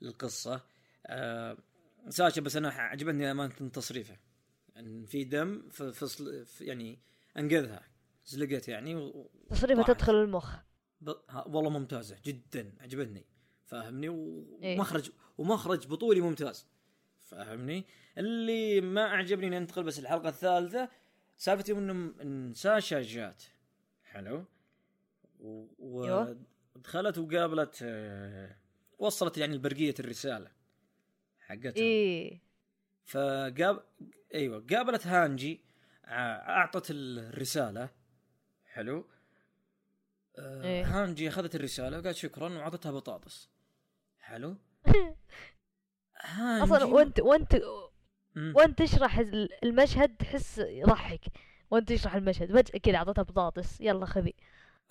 للقصة. أه ساشا بس أنا عجبتني أمانة تصريفه. إن في دم في, في يعني أنقذها. زلقت يعني
تصريفه تدخل المخ.
ب... والله ممتازة جدا عجبتني. فاهمني؟ ومخرج إيه؟ ومخرج بطولي ممتاز. فاهمني؟ اللي ما عجبني ننتقل بس الحلقة الثالثة سالفه يوم إن ساشا جات. حلو؟ ودخلت وقابلت آه، وصلت يعني البرقية الرسالة حقتها.
إيه.
فقاب أيوه قابلت هانجي أعطت الرسالة. حلو. آه إيه؟ هانجي أخذت الرسالة وقالت شكرا واعطتها بطاطس. حلو.
هانجي أصلا وانت وانت وأنت تشرح المشهد تحس يضحك. وأنت تشرح المشهد؟ فجأة كذا اعطتها بطاطس. يلا خذي.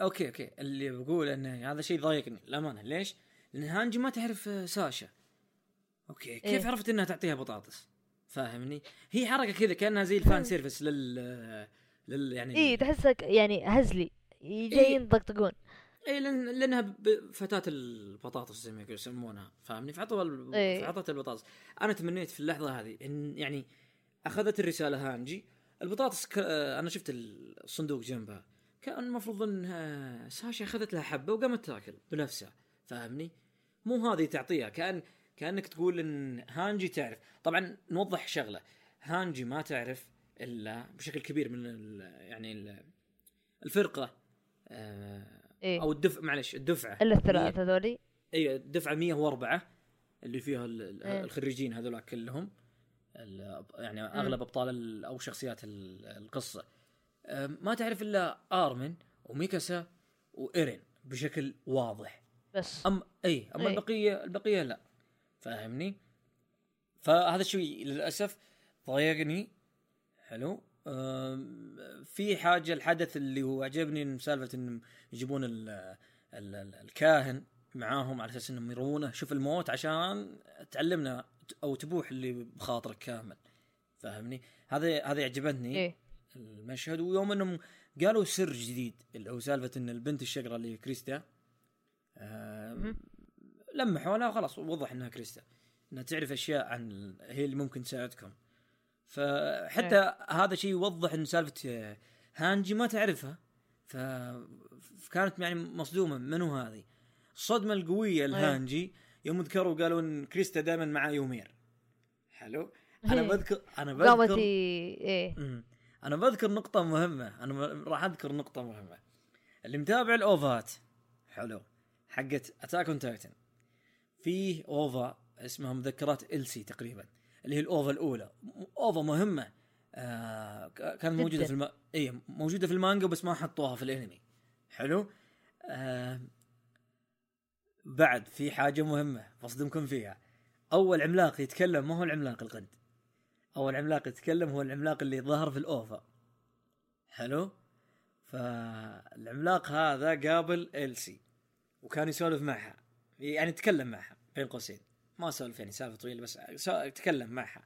okay okay. اللي بقول إنه هذا شيء ضايقني للامانه ليش؟ لأن هانجي ما تعرف ساشا. okay كيف إيه؟ عرفت إنها تعطيها بطاطس؟ فاهمني؟ هي حركة كذا كأنها زي ال fan service لل لل يعني
اي تحسك يعني هزلي. جايين إيه؟ يطقطقون.
اي لأن لأنها فتاة البطاطس زي ما يسمونها فاهمني؟ فعطوا إيه؟ فعطت البطاطس. أنا تمنيت في اللحظة هذه إن يعني أخذت الرسالة هانجي البطاطس ك... أنا شفت الصندوق جنبها. كان المفروض إنها ساشا أخذت لها حبة وقامت تاكل بنفسها فاهمني؟ مو هذه تعطيها. كان كأنك تقول إن هانجي تعرف. طبعا نوضح شغلة. هانجي ما تعرف بشكل كبير من ال يعني ال الفرقة آه إيه؟ أو الدفع معلش الدفعة
إلا الثلاثة هذولي؟
أيوه الدفعة 104 اللي فيها إيه؟ الخريجين هذول كلهم يعني أغلب أبطال أو شخصيات القصة. آه ما تعرف إلا آرمن وميكاسا وإيرين بشكل واضح.
بس.
ام اي أما أي. البقية البقية لا فاهمني؟ فهذا الشيء للأسف ضايقني. حلو. في حاجة الحدث اللي هو عجبني سالفة انهم يجيبون ال ال ال الكاهن معاهم على أساس إنهم يرونه شوف الموت عشان تعلمنا أو تبوح اللي بخاطرك كامل. فاهمني؟ هذا هذا عجبتني
إيه.
المشهد. ويوم إنهم قالوا سر جديد اللي هو سالفة إن البنت الشقراء اللي هي كريستا. لمحوا لها خلاص وضح إنها كريستا. إنها تعرف أشياء عن هي اللي ممكن تساعدكم. فحتى هذا شيء يوضح إن سالفة آه، هانجي ما تعرفها. ف... فكانت يعني مصدومة. منو هذه؟ الصدمة القوية لهانجي يوم ذكروا قالوا إن كريستا دائما مع يومير. حلو؟ أنا
إيه.
بذكر
أنا
بذكر إيه. أنا بذكر نقطة مهمة. أنا راح أذكر نقطة مهمة. اللي متابع ال OVA ات حلو حقت Attack on Titan فيه OVA اسمها مذكرات إلسي تقريبا. اللي هي ال OVA الأولى. OVA مهمة. آه كانت موجودة
جداً.
في الم... إي موجودة في المانجا بس ما حطوها في الأنمي. حلو؟ آه بعد في حاجة مهمة بصدمكم فيها. أول عملاق يتكلم ما هو العملاق القند أول عملاق يتكلم هو العملاق اللي ظهر في الأوفا. حلو؟ فالعملاق هذا قابل إلسي وكان يسولف معها. يعني تكلم معها بين قوسين. ما سولف يعني سالفة طويلة بس تكلم معها.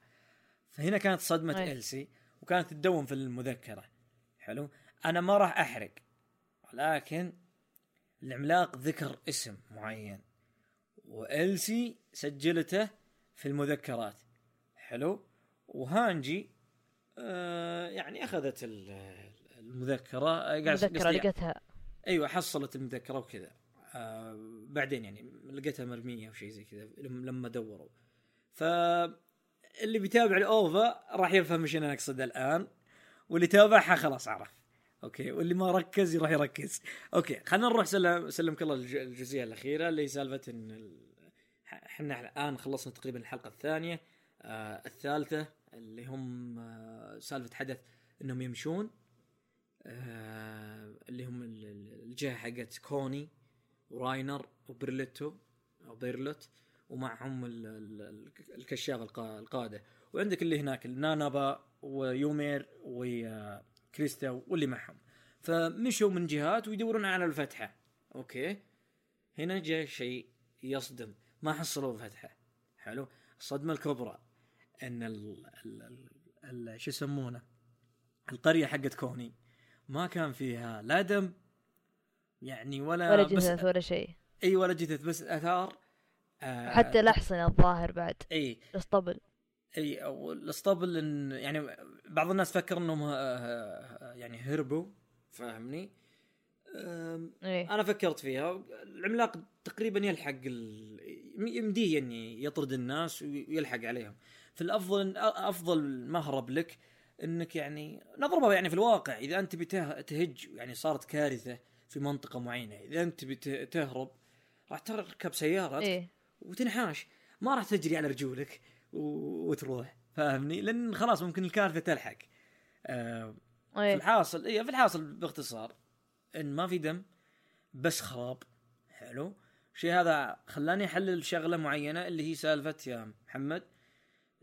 فهنا كانت صدمة
أي.
إلسي وكانت تدون في المذكرة. حلو؟ أنا ما راح أحرق ولكن العملاق ذكر اسم معين وإلسي سجلته في المذكرات. حلو؟ وهانجي آه يعني أخذت ال- المذكرة قاعد قصدي-
لقيتها.
أيوه حصلت المذكرة وكذا. آه بعدين يعني لقيتها مرمية أو شيء زي كذا لم- لما دوروا. ف اللي بيتابع الأوفا راح يفهم إيش أنا أقصد الآن واللي تابعها خلاص عرف. okay؟ واللي ما ركز يروح يركز. okay خلينا نروح سلم سلمك الله الج- الجزئية الأخيرة اللي سالفة إن إحنا الآن خلصنا تقريبا الحلقة الثانية. آه الثالثة اللي هم آه سالفة حدث إنهم يمشون. آه اللي هم ال- ال- الجهة حقت كوني. وراينر وبرتولتو أو بيرتولت ومعهم ال- ال- ال- الكشاف القا- القادة. وعندك اللي هناك النانابا ويومير وكريستا واللي معهم. فمشوا من جهات ويدورون على الفتحة. okay. هنا جاء شيء يصدم. ما حصلوا فتحه حلو. الصدمه الكبرى. إن ال ال شو يسمونه؟ القرية حقت كوني. ما كان فيها لا دم يعني ولا,
ولا جثث ولا شيء.
إي ولا جثث بس آثار آه
حتى الأحصنة الظاهر بعد.
إي.
الأسطبل.
إي والاسطبل إن يعني بعض الناس فكر إنهم آه، آه، يعني هربوا فاهمني؟
إيه
أنا فكرت فيها. العملاق تقريبا يلحق ال... يمديه يعني يطرد الناس ويلحق عليهم. فالافضل أفضل مهرب لك إنك يعني نضربها يعني في الواقع. إذا أنت بته- تهج يعني صارت كارثة في منطقة معينة. إذا أنت تهرب راح تركب سيارتك
إيه.
وتنحاش. ما راح تجري على رجولك و- وتروح فاهمني؟ لأن خلاص ممكن الكارثة تلحق. آه في
إيه
الحاصل اي في الحاصل باختصار إن ما في دم بس خراب. حلو؟ الشيء هذا خلاني أحلل شغلة معينة اللي هي سالفة يا محمد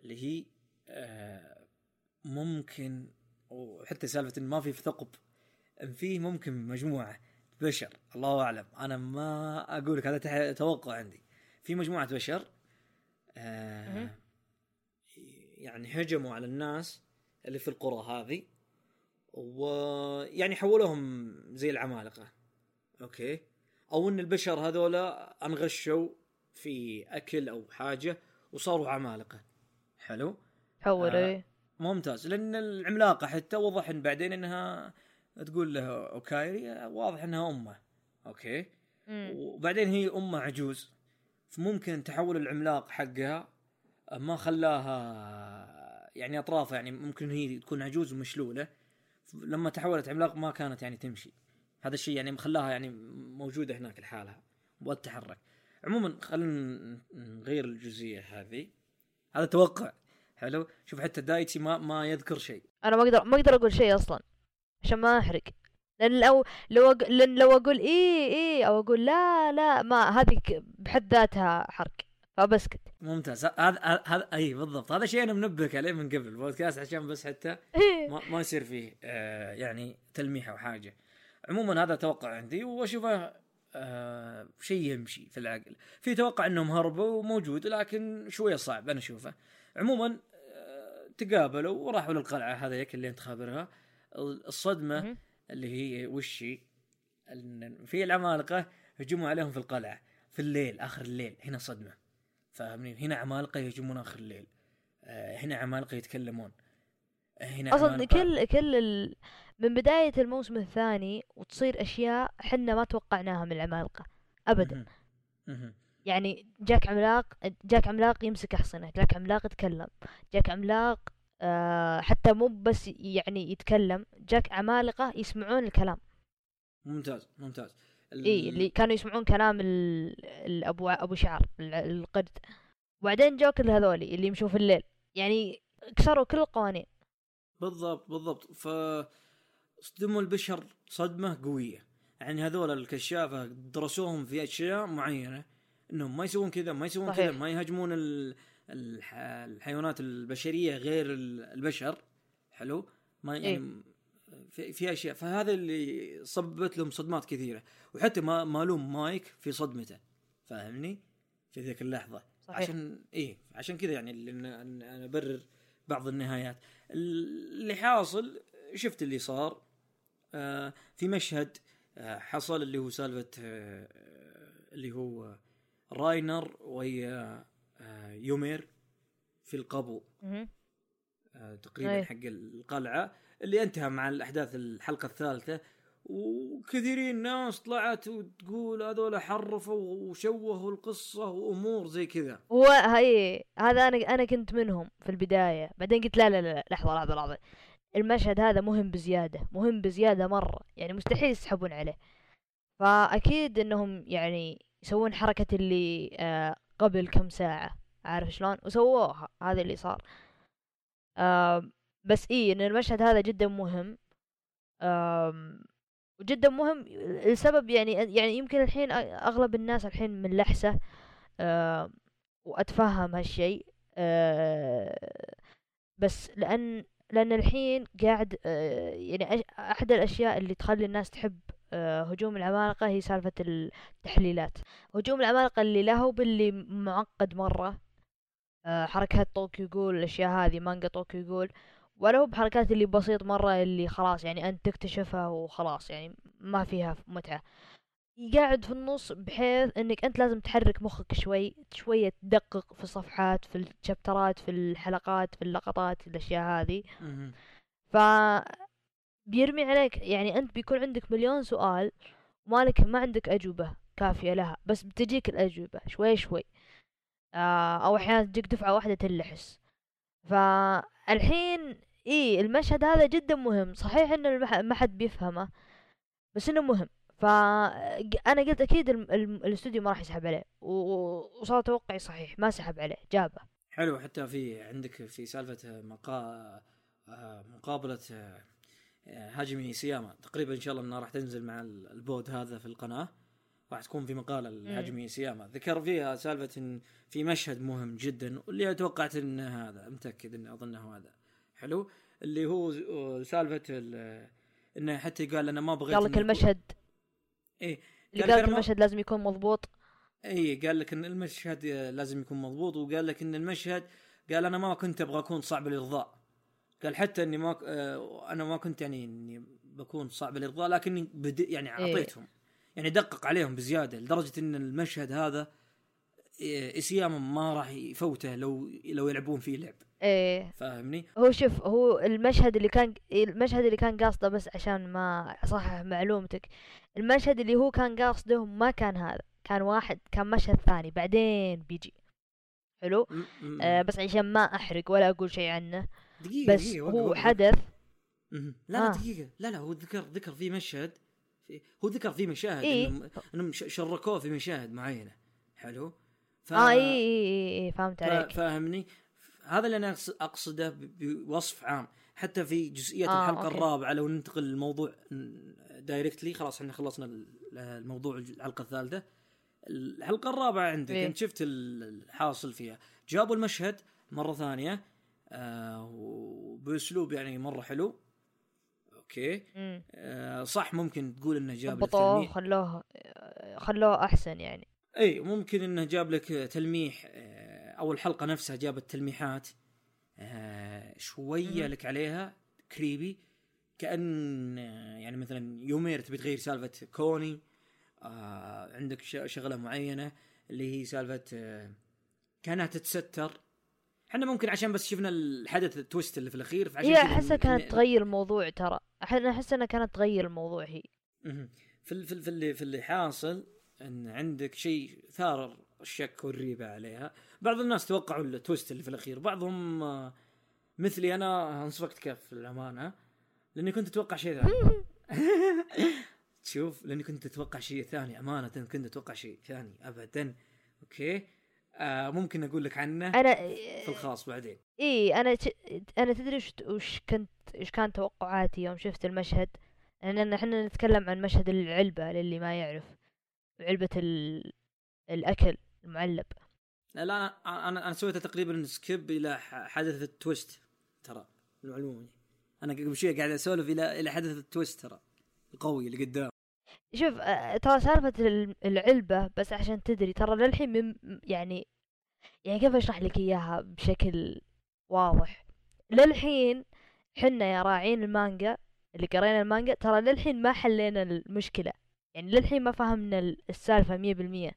اللي هي آه ممكن وحتى سالفة إن ما في ثقب إن فيه ممكن مجموعة بشر الله أعلم. أنا ما أقول لك هذا توقع عندي. في مجموعة بشر آه. يعني هجموا على الناس اللي في القرى هذه ويعني حولوهم زي العمالقة. أوكي؟ أو إن البشر هذولا أنغشوا في أكل أو حاجة وصاروا عمالقة. حلو؟
حول
آه.
إيه.
ممتاز. لأن العملاقة حتى وضح بعدين إنها تقول له おかえり واضح إنها أمه. okay؟
مم.
وبعدين هي أمه عجوز. فممكن تحول العملاق حقها ما خلاها يعني أطرافها يعني ممكن هي تكون عجوز ومشلولة. لما تحولت عملاق ما كانت يعني تمشي. هذا الشيء يعني مخلاها يعني موجودة هناك لحالها. وتتحرك عموما خلينا نغير الجزئية هذه. هذا توقع. حلو؟ شوف حتى دايتشي ما ما يذكر شيء.
أنا ما أقدر ما أقدر أقول شيء أصلا. عشان ما أحرق. لأن لو لو أق... لأن لو أقول إيه إيه أو أقول لا لا ما هذه بحد ذاتها حرق. فبسكت.
ممتاز. هذا هذا أي بالضبط. هذا شيء أنا منبهك عليه من قبل البودكاست عشان بس حتى ما, ما يصير فيه آه يعني تلميح أو حاجة. عموما هذا توقع عندي وأشوفه آه شيء يمشي في العقل. في توقع إنهم هربوا وموجود لكن شوية صعب أنا أشوفه. عموما آه تقابلوا وراحوا للقلعة هذيك اللي أنت خابرها.
الصدمة.
اللي هي وش هي؟ إن في العمالقة هجموا عليهم في القلعة في الليل آخر الليل هنا صدمة. فاهمني؟ هنا عمالقة يهجمون آخر الليل. آه هنا عمالقة يتكلمون. آه هنا
أصلا
عمالقة-
كل كل ال... من بداية الموسم الثاني وتصير أشياء حنا ما توقعناها من العمالقة ابدا. يعني جاك عملاق جاك عملاق يمسك أحصنة جاك عملاق يتكلم جاك عملاق آه حتى مو بس يعني يتكلم جاك عمالقة يسمعون الكلام.
ممتاز ممتاز. ال-
إي اللي كانوا يسمعون كلام ال... الابو أبو شعر ال- القرد. وبعدين كل هذولي اللي يمشون في الليل. يعني كسروا كل القوانين.
بالضبط بالضبط. ف صدموا البشر صدمة قوية. يعني هذول الكشافه درسوهم في أشياء معينة إنهم ما يسوون كذا ما يسوون. كذا ما يهاجمون ال... الح... الحيوانات البشرية غير ال- البشر حلو؟ ما يعني في, في أشياء. فهذا اللي صبت لهم صدمات كثيرة. وحتى ما ما لوم مايك في صدمته فاهمني؟ في ذيك اللحظة.
صحيح.
عشان إيه عشان كذا يعني أنا أنا أبرر بعض النهايات. اللي حاصل شفت اللي صار. آه في مشهد آه حصل اللي هو سالفة آه اللي هو راينر ويا يومير في القبو. آه تقريبا
أي.
حق القلعة اللي انتهى مع الأحداث الحلقة الثالثة. وكثيرين ناس طلعت وتقول هذول حرفوا وشوهوا القصة وأمور زي كذا.
هو هاي هذا أنا أنا كنت منهم في البداية. بعدين قلت لا لا لا لحظة لحظة لحظة. المشهد هذا مهم بزيادة مهم بزيادة مرة. يعني مستحيل يسحبون عليه. فأكيد إنهم يعني يسوون حركة اللي آه قبل كم ساعة عارف شلون؟ وسووها هذا اللي صار. آم، بس إيه إن المشهد هذا جدا مهم. آم، وجدا مهم السبب يعني يعني يمكن الحين أغلب الناس الحين من لحسة. آم، وأتفهم هالشيء. آه، بس لأن لأن الحين قاعد آه، يعني أحد الأشياء اللي تخلي الناس تحب آه، هجوم العمالقة هي سالفة التحليلات. هجوم العمالقة اللي له باللي معقد مرة. آه، حركات طوكيو يقول الأشياء هذه مانجا طوكيو يقول ولا هو بحركات اللي بسيط مرة اللي خلاص يعني أنت تكتشفها وخلاص يعني ما فيها متعة. قاعد في النص بحيث إنك أنت لازم تحرك مخك شوي شوية تدقق في الصفحات في الشابترات في الحلقات في اللقطات الأشياء هذه. ف بيرمي عليك يعني أنت بيكون عندك مليون سؤال ومالك ما عندك أجوبة كافية لها بس بتجيك الأجوبة شوي شوي. آه أو أحيانا تجيك دفعة واحدة تلحس. فالحين إيه المشهد هذا جدا مهم. صحيح المح- ما حد بيفهمه بس إنه مهم. فانا قلت الم- الاستوديو ما راح يسحب عليه. وصار توقعي صحيح ما سحب عليه جابه.
حلو حتى في عندك في سالفة مقا... آه، مقابلة آه، هاجمي سياما. تقريبا إن شاء الله إنها راح تنزل مع ال- البود هذا في القناة. راح تكون في مقالة الهاجمي سياما. ذكر فيها سالفة إن في مشهد مهم جدا واللي توقعت انه هذا متأكد انه أظنه هذا. حلو. اللي هو سالفة ال- إنه حتى قال أنا ما بغيت
قال لك المشهد.
إيه.
اللي
قال لك
المشهد لازم يكون مضبوط.
اي قال لك إن المشهد لازم يكون مضبوط وقال لك إن المشهد قال أنا ما كنت أبغى أكون صعب الإرضاء. قال حتى إني ما آه، أنا ما كنت يعني إني بكون صعب الارضاء لكني بد يعني
إيه.
أعطيتهم. يعني دقق عليهم بزيادة لدرجة إن المشهد هذا إيه، اسياما ما راح يفوته لو لو يلعبون فيه لعب.
إيه.
فاهمني؟
هو شوف هو المشهد اللي كان المشهد اللي كان قاصده بس عشان ما أصحح معلومتك. المشهد اللي هو كان قاصده ما كان هذا كان واحد كان مشهد ثاني بعدين بيجي. حلو؟ آه بس عشان ما أحرق ولا أقول شيء عنه.
دقيقة
بس
دقيقة وقف-
هو. حدث.
لا لا
آه.
دقيقة لا لا هو ذكر ذكر في مشهد في هو ذكر في مشاهد
إيه.
إنهم إنهم شركوه في مشاهد معينة حلو ف...
آه اي اي اي, إي فهمت
فا-
عليك
فاهمني هذا اللي أنا أقصده بوصف عام حتى في جزئية
آه،
الحلقة
okay.
الرابعة لو ننتقل للموضوع directly خلاص إحنا خلصنا ال- الموضوع الحلقة الثالثة الحلقة الرابعة عندك
إيه.
انت شفت ال- الحاصل فيها جابوا المشهد مرة ثانية آه وباسلوب يعني مرة حلو.
okay.
آه صح ممكن تقول إنه جاب لك تلميح.
خلوه خلوه أحسن يعني.
إي ممكن إنه جاب لك تلميح آه، أو الحلقة نفسها جابت تلميحات. آه، شوية
مم.
لك عليها creepy. كأن آه، يعني مثلا يومير تبي تغير سالفة كوني. آه، عندك شغلة معينة اللي هي سالفة آه، كأنها تتستر. إحنا ممكن عشان بس شفنا الحدث ال twist اللي في الأخير فعشان
هي
كذا أحسها
كانت تغير الموضوع ترى. أنا أحس إنها كانت تغير الموضوع هي.
في في في اللي في اللي حاصل إن عندك شيء ثار الشك والريبة عليها. بعض الناس توقعوا ال twist اللي في الأخير. بعضهم آه، مثلي أنا انصفقت كف للامانه لأني كنت أتوقع شيء ثاني. تشوف لأني كنت أتوقع شيء ثاني. أمانة كنت أتوقع شيء ثاني. ابدا. okay؟ آه ممكن أقول لك عنه
أنا
في الخاص بعدين.
إي أنا. أنا تدري وش كنت إيش كان توقعاتي يوم شفت المشهد؟ لأن إحنا نتكلم عن مشهد العلبة للي ما يعرف. علبة ال... الأكل المعلب.
لا لا أنا أنا, أنا سويت تقريبا skip إلى حدث ال twist ترى المعلومه أنا قبل شوي قاعد أسولف إلى إلى حدث ال twist ترى القوي اللي قدام
شوف ترى سالفة ال- العلبة بس عشان تدري ترى للحين من يعني يعني كيف أشرح لك إياها بشكل واضح؟ للحين حنا يا راعين المانجا اللي قرينا المانجا ترى للحين ما حلينا المشكلة. يعني للحين ما فهمنا ال- السالفة مية بالمية.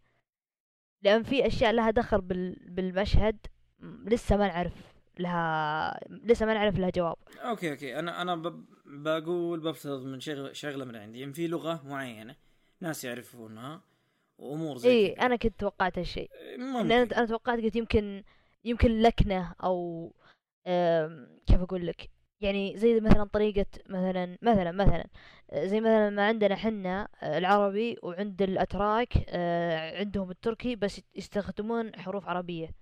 لأن في أشياء لها دخل بال بالمشهد لسه ما نعرف لها لسه ما نعرف لها جواب.
okay okay. أنا أنا ب... بقول بفترض من شغله شغلة من عندي. يعني في لغة معينة ناس يعرفونها وأمور زي إي.
أنا كنت توقعت هالشيء. أنا أنا توقعت قلت يمكن يمكن لكنة أو كيف أقول لك؟ يعني زي مثلا طريقة مثلا مثلا مثلا زي مثلا ما عندنا حنا آه، العربي وعند الأتراك آه، عندهم التركي بس يستخدمون حروف عربية.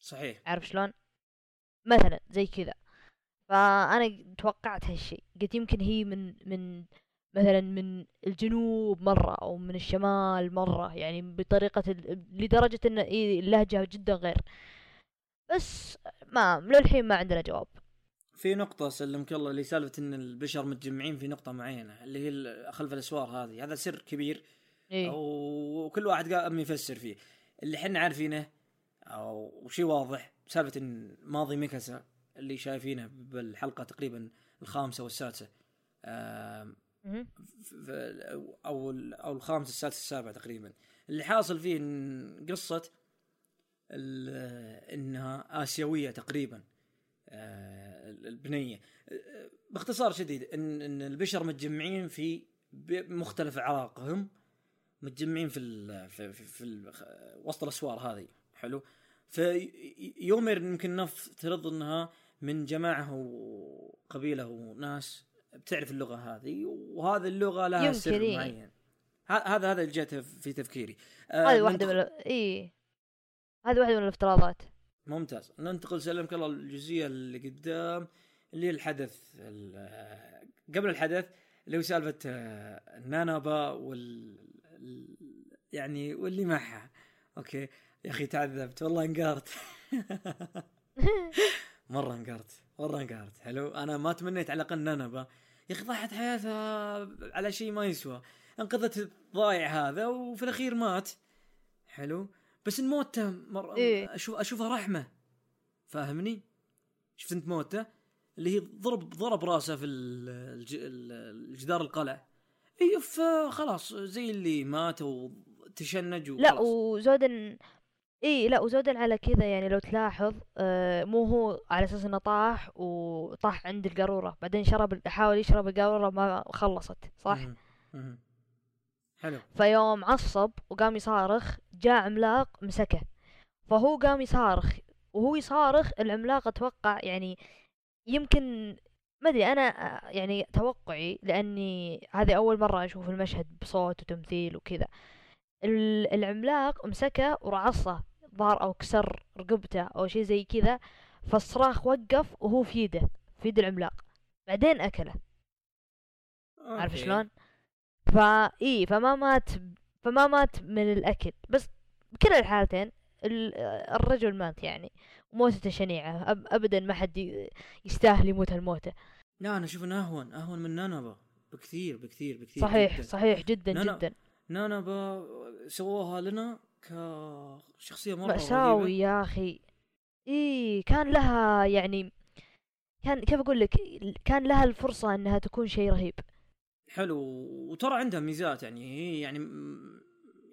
صحيح.
عارف شلون؟ مثلا زي كذا. فأنا توقعت هالشيء. قلت يمكن هي من من مثلا من الجنوب مرة أو من الشمال مرة يعني بطريقة لدرجة إيه اللهجة جدا غير. بس ما للحين ما عندنا جواب.
في نقطة سلمك الله اللي سالفة إن البشر متجمعين في نقطة معينة اللي هي خلف الأسوار هذه. هذا سر كبير
إيه
وكل واحد قام يفسر فيه. اللي حنا عارفينه أو شيء واضح سالفة إن ماضي ميكاسا اللي شايفينه بالحلقة تقريبا. ف- ف- أو أو الخامس السادس السابع تقريبا. اللي حاصل فيه إن قصة إنها آسيوية تقريبا. آه، البنية. باختصار شديد ان إن البشر متجمعين في مختلف اعراقهم متجمعين في ال في, في, في وسط الأسوار هذه. حلو. فيومر يمكن نفترض إنها من جماعة وقبيلة وناس بتعرف اللغة هذه وهذه اللغة لها
يمكن
سر
إيه.
معين. هذا هذا اللي جاء في تفكيري. آه،
هذه واحدة
ننتقل-
من اي هذه واحدة من الافتراضات.
ممتاز. ننتقل سلمك الله الجزئية اللي قدام اللي هي الحدث ال- قبل الحدث اللي هو سالفة آه، النانابا وال ال- يعني واللي معها. أوكي. يا أخي تعذبت والله انقهرت. مرة انقهرت مرة انقهرت. حلو؟ أنا ما تمنيت على الأقل نانابا يا أخي ضحت حياتها على شيء ما يسوى. انقذت الضايع هذا وفي الأخير مات. حلو؟ بس إن موته مر...
إيه.
أشوف اشوفها رحمة. فاهمني؟ شفت أنت موته؟ اللي هي ضرب ضرب رأسه في ال- الج... ال- الجدار القلعه اي فخلاص زي اللي مات وتشنج
لا
وخلاص.
وزودن إي لا وزودن على كذا يعني لو تلاحظ آه مو هو على أساس إنه طاح وطاح عند القارورة. بعدين شرب حاول يشرب القارورة ما خلصت صح؟
مهم. مهم. حلو.
فيوم عصب وقام يصارخ جاء عملاق مسكه. فهو قام يصارخ وهو يصارخ العملاق أتوقع يعني يمكن ما أدري أنا آه، يعني توقعي لأني هذه أول مرة أشوف المشهد بصوت وتمثيل وكذا. ال- العملاق مسكه ورعصه. ظهر أو كسر رقبته أو شيء زي كذا فالصراخ وقف وهو في يده في يد العملاق. بعدين أكله. عارف. شلون؟ فا إي فما مات فما مات من الأكل. بس بكلا الحالتين ال- الرجل مات يعني. موتته شنيعة. أب ابدا ما حد يستاهل يموت الموتة
لا أنا أشوف إنه أهون أهون من نانبا بكثير بكثير بكثير
صحيح
جداً.
صحيح جدا
لا،
جدا.
نانبا سووها لنا كشخصيه مرة
مأساوي. يا أخي. اي كان لها يعني كان كيف أقول لك كان لها الفرصة إنها تكون شيء رهيب.
حلو. وترى عندها ميزات يعني هي يعني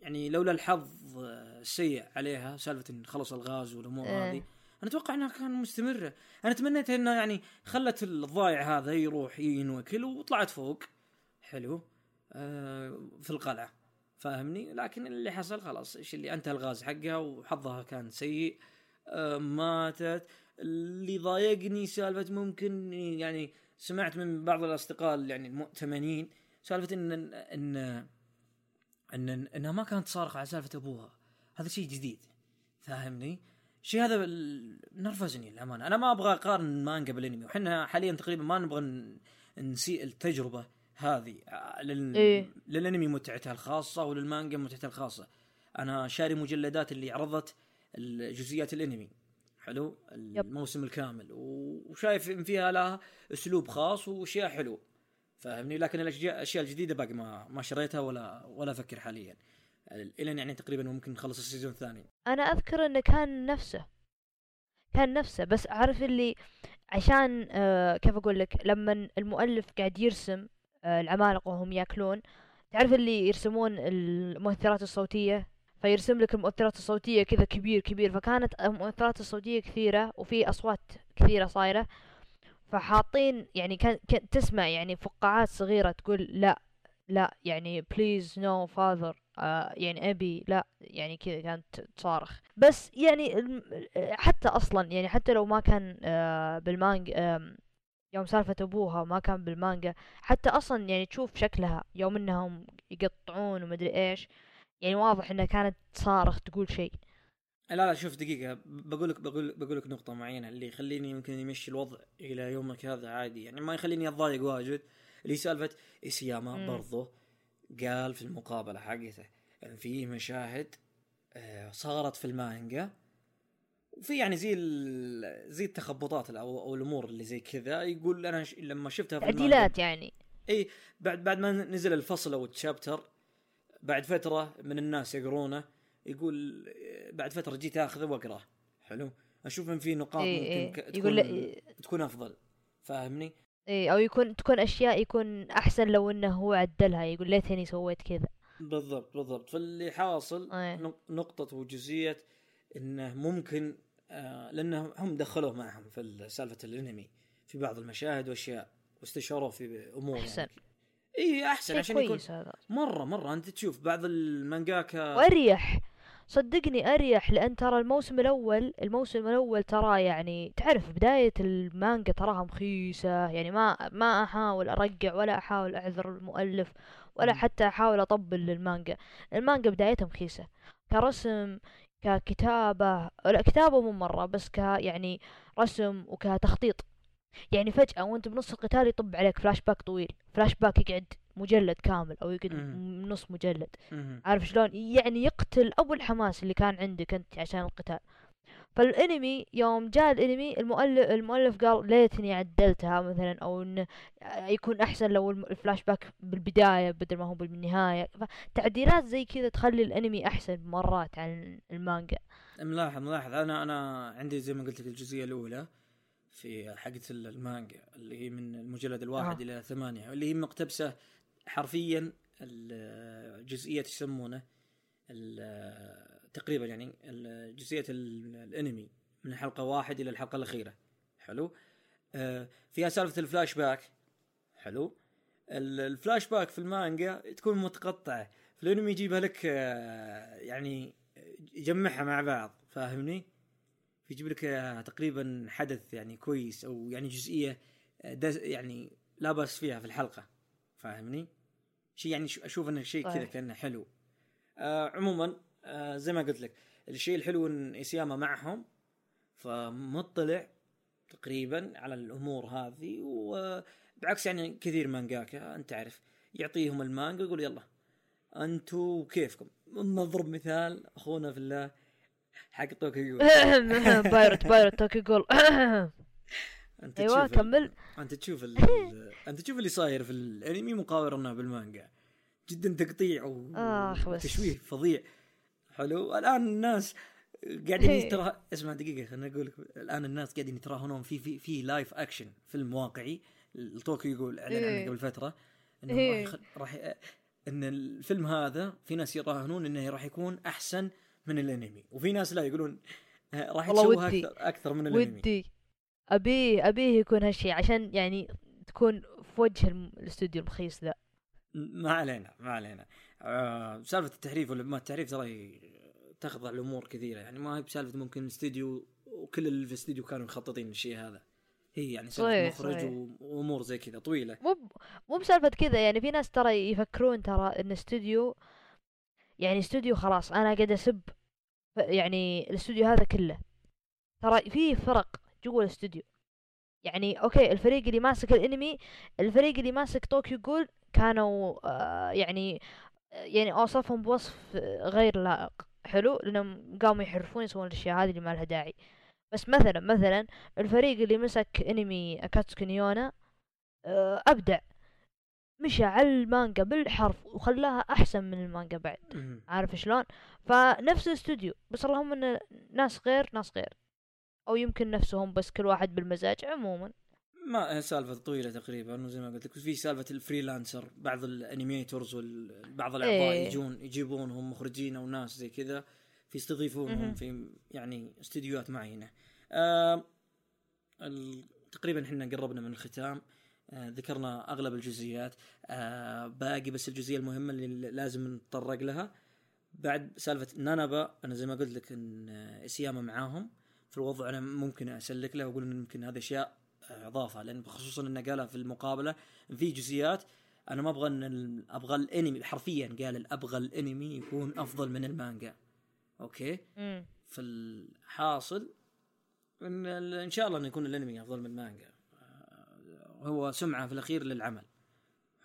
يعني لولا الحظ السيء عليها سالفة إن خلص الغاز والأمور
إيه.
هذه أنا أتوقع إنها كان مستمرة. أنا تمنيت انها يعني خلت الضايع هذا يروح ينوكل وطلعت فوق. حلو. آه في القلعة. فاهمني؟ لكن اللي حصل خلاص إيش اللي انتهى الغاز حقها وحظها كان سيء. آه ماتت. اللي ضايقني سالفة ممكن يعني سمعت من بعض الأصدقاء يعني المؤتمنين سالفة إن إن إن إنها ما كانت صارخة على سالفة أبوها. هذا شيء جديد فاهمني؟ الشيء هذا نرفزني للأمانة. أنا ما أبغى أقارن المانجا بالانمي وحنا حاليا تقريبا ما نبغى نسيء التجربة. هذه آه، لل...
إيه.
للأنمي متعتها الخاصة وللمانجا متعتها الخاصة. أنا شاري مجلدات اللي عرضت جزئيات الأنمي حلو؟ الموسم الكامل وشايف إن فيها لها أسلوب خاص وأشياء حلو فاهمني؟ لكن الأشياء الاشياء الجديدة باقي ما ما شريتها ولا ولا أفكر حاليا. الين يعني تقريبا ممكن نخلص ال season الثاني.
أنا أذكر إنه كان نفسه كان نفسه بس عارف اللي عشان آه كيف أقول لك؟ لما المؤلف قاعد يرسم آه العمالقه وهم يأكلون. تعرف اللي يرسمون المؤثرات الصوتية؟ فيرسم لك المؤثرات الصوتية كذا كبير كبير. فكانت المؤثرات الصوتية كثيرة وفي أصوات كثيرة صايرة. فحاطين يعني كان, كان تسمع يعني فقاعات صغيرة تقول لا لا يعني please no father يعني أبي لا يعني كذا كانت تصارخ. بس يعني حتى أصلا يعني حتى لو ما كان آه، بالمانجا آم، يوم سالفة أبوها ما كان بالمانجا. حتى أصلا يعني تشوف شكلها يوم إنهم يقطعون ومدري إيش يعني واضح إنها كانت تصارخ تقول شيء.
لا لا شوف دقيقة بقول لك بقول بقول لك نقطة معينة اللي يخليني يمكن يمشي الوضع إلى يومك هذا عادي. يعني ما يخليني أتضايق واجد اللي سالفة إسياما
مم.
برضو قال في المقابلة حقته يعني في مشاهد آه، صارت في المانجا. وفي يعني زي ال- زي التخبطات أو الأمور اللي زي كذا يقول أنا ش... لما شفتها في
تعديلات يعني.
إي بعد بعد ما نزل الفصل أو التشابتر بعد فترة من الناس يقرونه يقول بعد فترة جيت آخذه وأقرأه. حلو؟ أشوف ان في نقاط
إيه
ممكن
إيه.
تكون
يقول لي-
تكون أفضل. فاهمني؟
إيه أو يكون تكون أشياء يكون أحسن لو إنه هو عدلها يقول ليتني سويت كذا.
بالضبط بالضبط. فاللي حاصل
إيه.
نق- نقطة وجزئية إنه ممكن آه لأنه هم دخلوه معهم في سالفة الانمي في بعض المشاهد وأشياء واستشاروه في أمور
أحسن.
يعني. إي
أحسن.
عشان يكون
هذا.
مرة مرة. أنت تشوف بعض المانجاكا.
وأريح. صدقني أريح لأن ترى الموسم الأول الموسم الأول ترى يعني تعرف بداية المانجا تراها مخيسة يعني ما ما أحاول أرجع ولا أحاول أعذر المؤلف ولا. حتى أحاول أطبل للمانجا المانجا بدايتها مخيسة كرسم ككتابة لا كتابة مو مرة بس ك يعني رسم وكتخطيط يعني فجأة وانت بنص القتال يطب عليك فلاش باك طويل فلاش باك يقعد مجلد كامل أو يقعد. نص مجلد. عارف شلون يعني يقتل أبو الحماس اللي كان عندك أنت عشان القتال فالانمي يوم جاء الانمي المؤلف المؤلف قال ليتني عدلتها مثلا أو انه يكون أحسن لو الفلاش باك بالبداية بدل ما هو بالنهاية. فتعديلات زي كذا تخلي الانمي أحسن مرات عن المانجا.
ملاحظ ملاحظ. أنا أنا عندي زي ما قلت لك الجزئية الأولى في حقة المانجا اللي هي من المجلد الواحد
آه.
إلى ثمانية اللي هي مقتبسة حرفيا الجزئية يسمونه تقريبا يعني ال- الانمي من الحلقة واحد إلى الحلقة الأخيرة حلو آه، فيها سالفة الفلاش باك حلو ال- الفلاش باك في المانجا تكون متقطعة في الانمي يجيبها لك آه، يعني يجمعها مع بعض فاهمني؟ يجيب لك آه، تقريبا حدث يعني كويس أو يعني جزئية يعني لا بأس فيها في الحلقة فاهمني؟ شيء يعني أشوف إنه شيء كذا. كأنه حلو. آه عموما آه زي ما قلت لك الشيء الحلو إن اسياما معهم فمطلع تقريبا على الأمور هذه وبعكس يعني كثير مانجاكا أنت عارف يعطيهم المانجا يقول يلا أنتوا كيفكم نضرب مثال أخونا في الله حق طوكيو.
بايرت بايرت توكي جول
أنت أيوه
كمل.
أنت تشوف ال... أنت تشوف اللي صاير في الأنمي مقارنة بالمانجا. جدا تقطيع
بس.
وتشويه فظيع. حلو الآن الناس قاعدين
هي.
يترا اسمع دقيقة خليني أقول لك الآن الناس قاعدين يتراهنون في في في لايف اكشن فيلم واقعي طوكيو يقول اعلن عنه
إيه.
قبل فترة انه
إيه.
راح يخل... راح ي... إن الفيلم هذا في ناس يراهنون إنه راح يكون أحسن من الأنمي وفي ناس لا يقولون آه، راح
ودي.
أكثر أكثر من الأنمي
ودي ابيه ابيه يكون هالشيء عشان يعني تكون في وجه الاستوديو المخيس ذا
ما علينا ما علينا آه سالفة التحريف ولا ما التحريف ترى تخضع لأمور كثيرة. يعني ما هي بسالفة ممكن استديو وكل اللي في الاستديو كانوا مخططين للشيء هذا. هي يعني سالفة
صحيح،
مخرج وأمور زي كذا طويلة.
مو ب- مو بسالفة كذا يعني في ناس ترى يفكرون ترى إن استوديو يعني استوديو خلاص أنا قاعد أسب يعني الاستوديو هذا كله. ترى في فرق جوا الاستوديو يعني okay الفريق اللي ماسك الأنمي الفريق اللي ماسك طوكيو جول كانوا آه يعني يعني أوصفهم بوصف غير لائق. حلو؟ لأنهم قاموا يحرفون يسوون الأشياء هذه اللي ما لها داعي. بس مثلا مثلا الفريق اللي مسك أنمي أكاتسكي نو يونا آه، أبدع. مشى على المانجا بالحرف وخلاها أحسن من المانجا بعد. عارف شلون؟ فنفس الاستوديو بس اللهم إن ناس غير ناس غير. أو يمكن نفسهم بس كل واحد بالمزاج عموما.
ما هي سالفة طويلة تقريبا وزي ما قلت لك في سالفة ال freelancer بعض ال animators وبعض الأعضاء
إيه.
يجون يجيبونهم مخرجين أو ناس زي كذا في يستضيفونهم
مهم.
في يعني استديوهات معينة. آه تقريبا إحنا قربنا من الختام. آه ذكرنا أغلب الجزئيات. آه باقي بس الجزئية المهمة اللي لازم نتطرق لها. بعد سالفة نانابا أنا زي ما قلت لك إن آه، سياما معاهم. في الوضع أنا ممكن أسلك له وأقول إن يمكن هذه أشياء إضافة لأن خصوصا إنه قالها في المقابلة في جزئيات أنا ما أبغى إن أبغى الأنمي حرفيا قال أبغى الأنمي يكون أفضل من المانجا. okay؟
مم.
في الحاصل إن إن شاء الله إنه يكون الأنمي أفضل من المانجا. آه، هو سمعة في الأخير للعمل.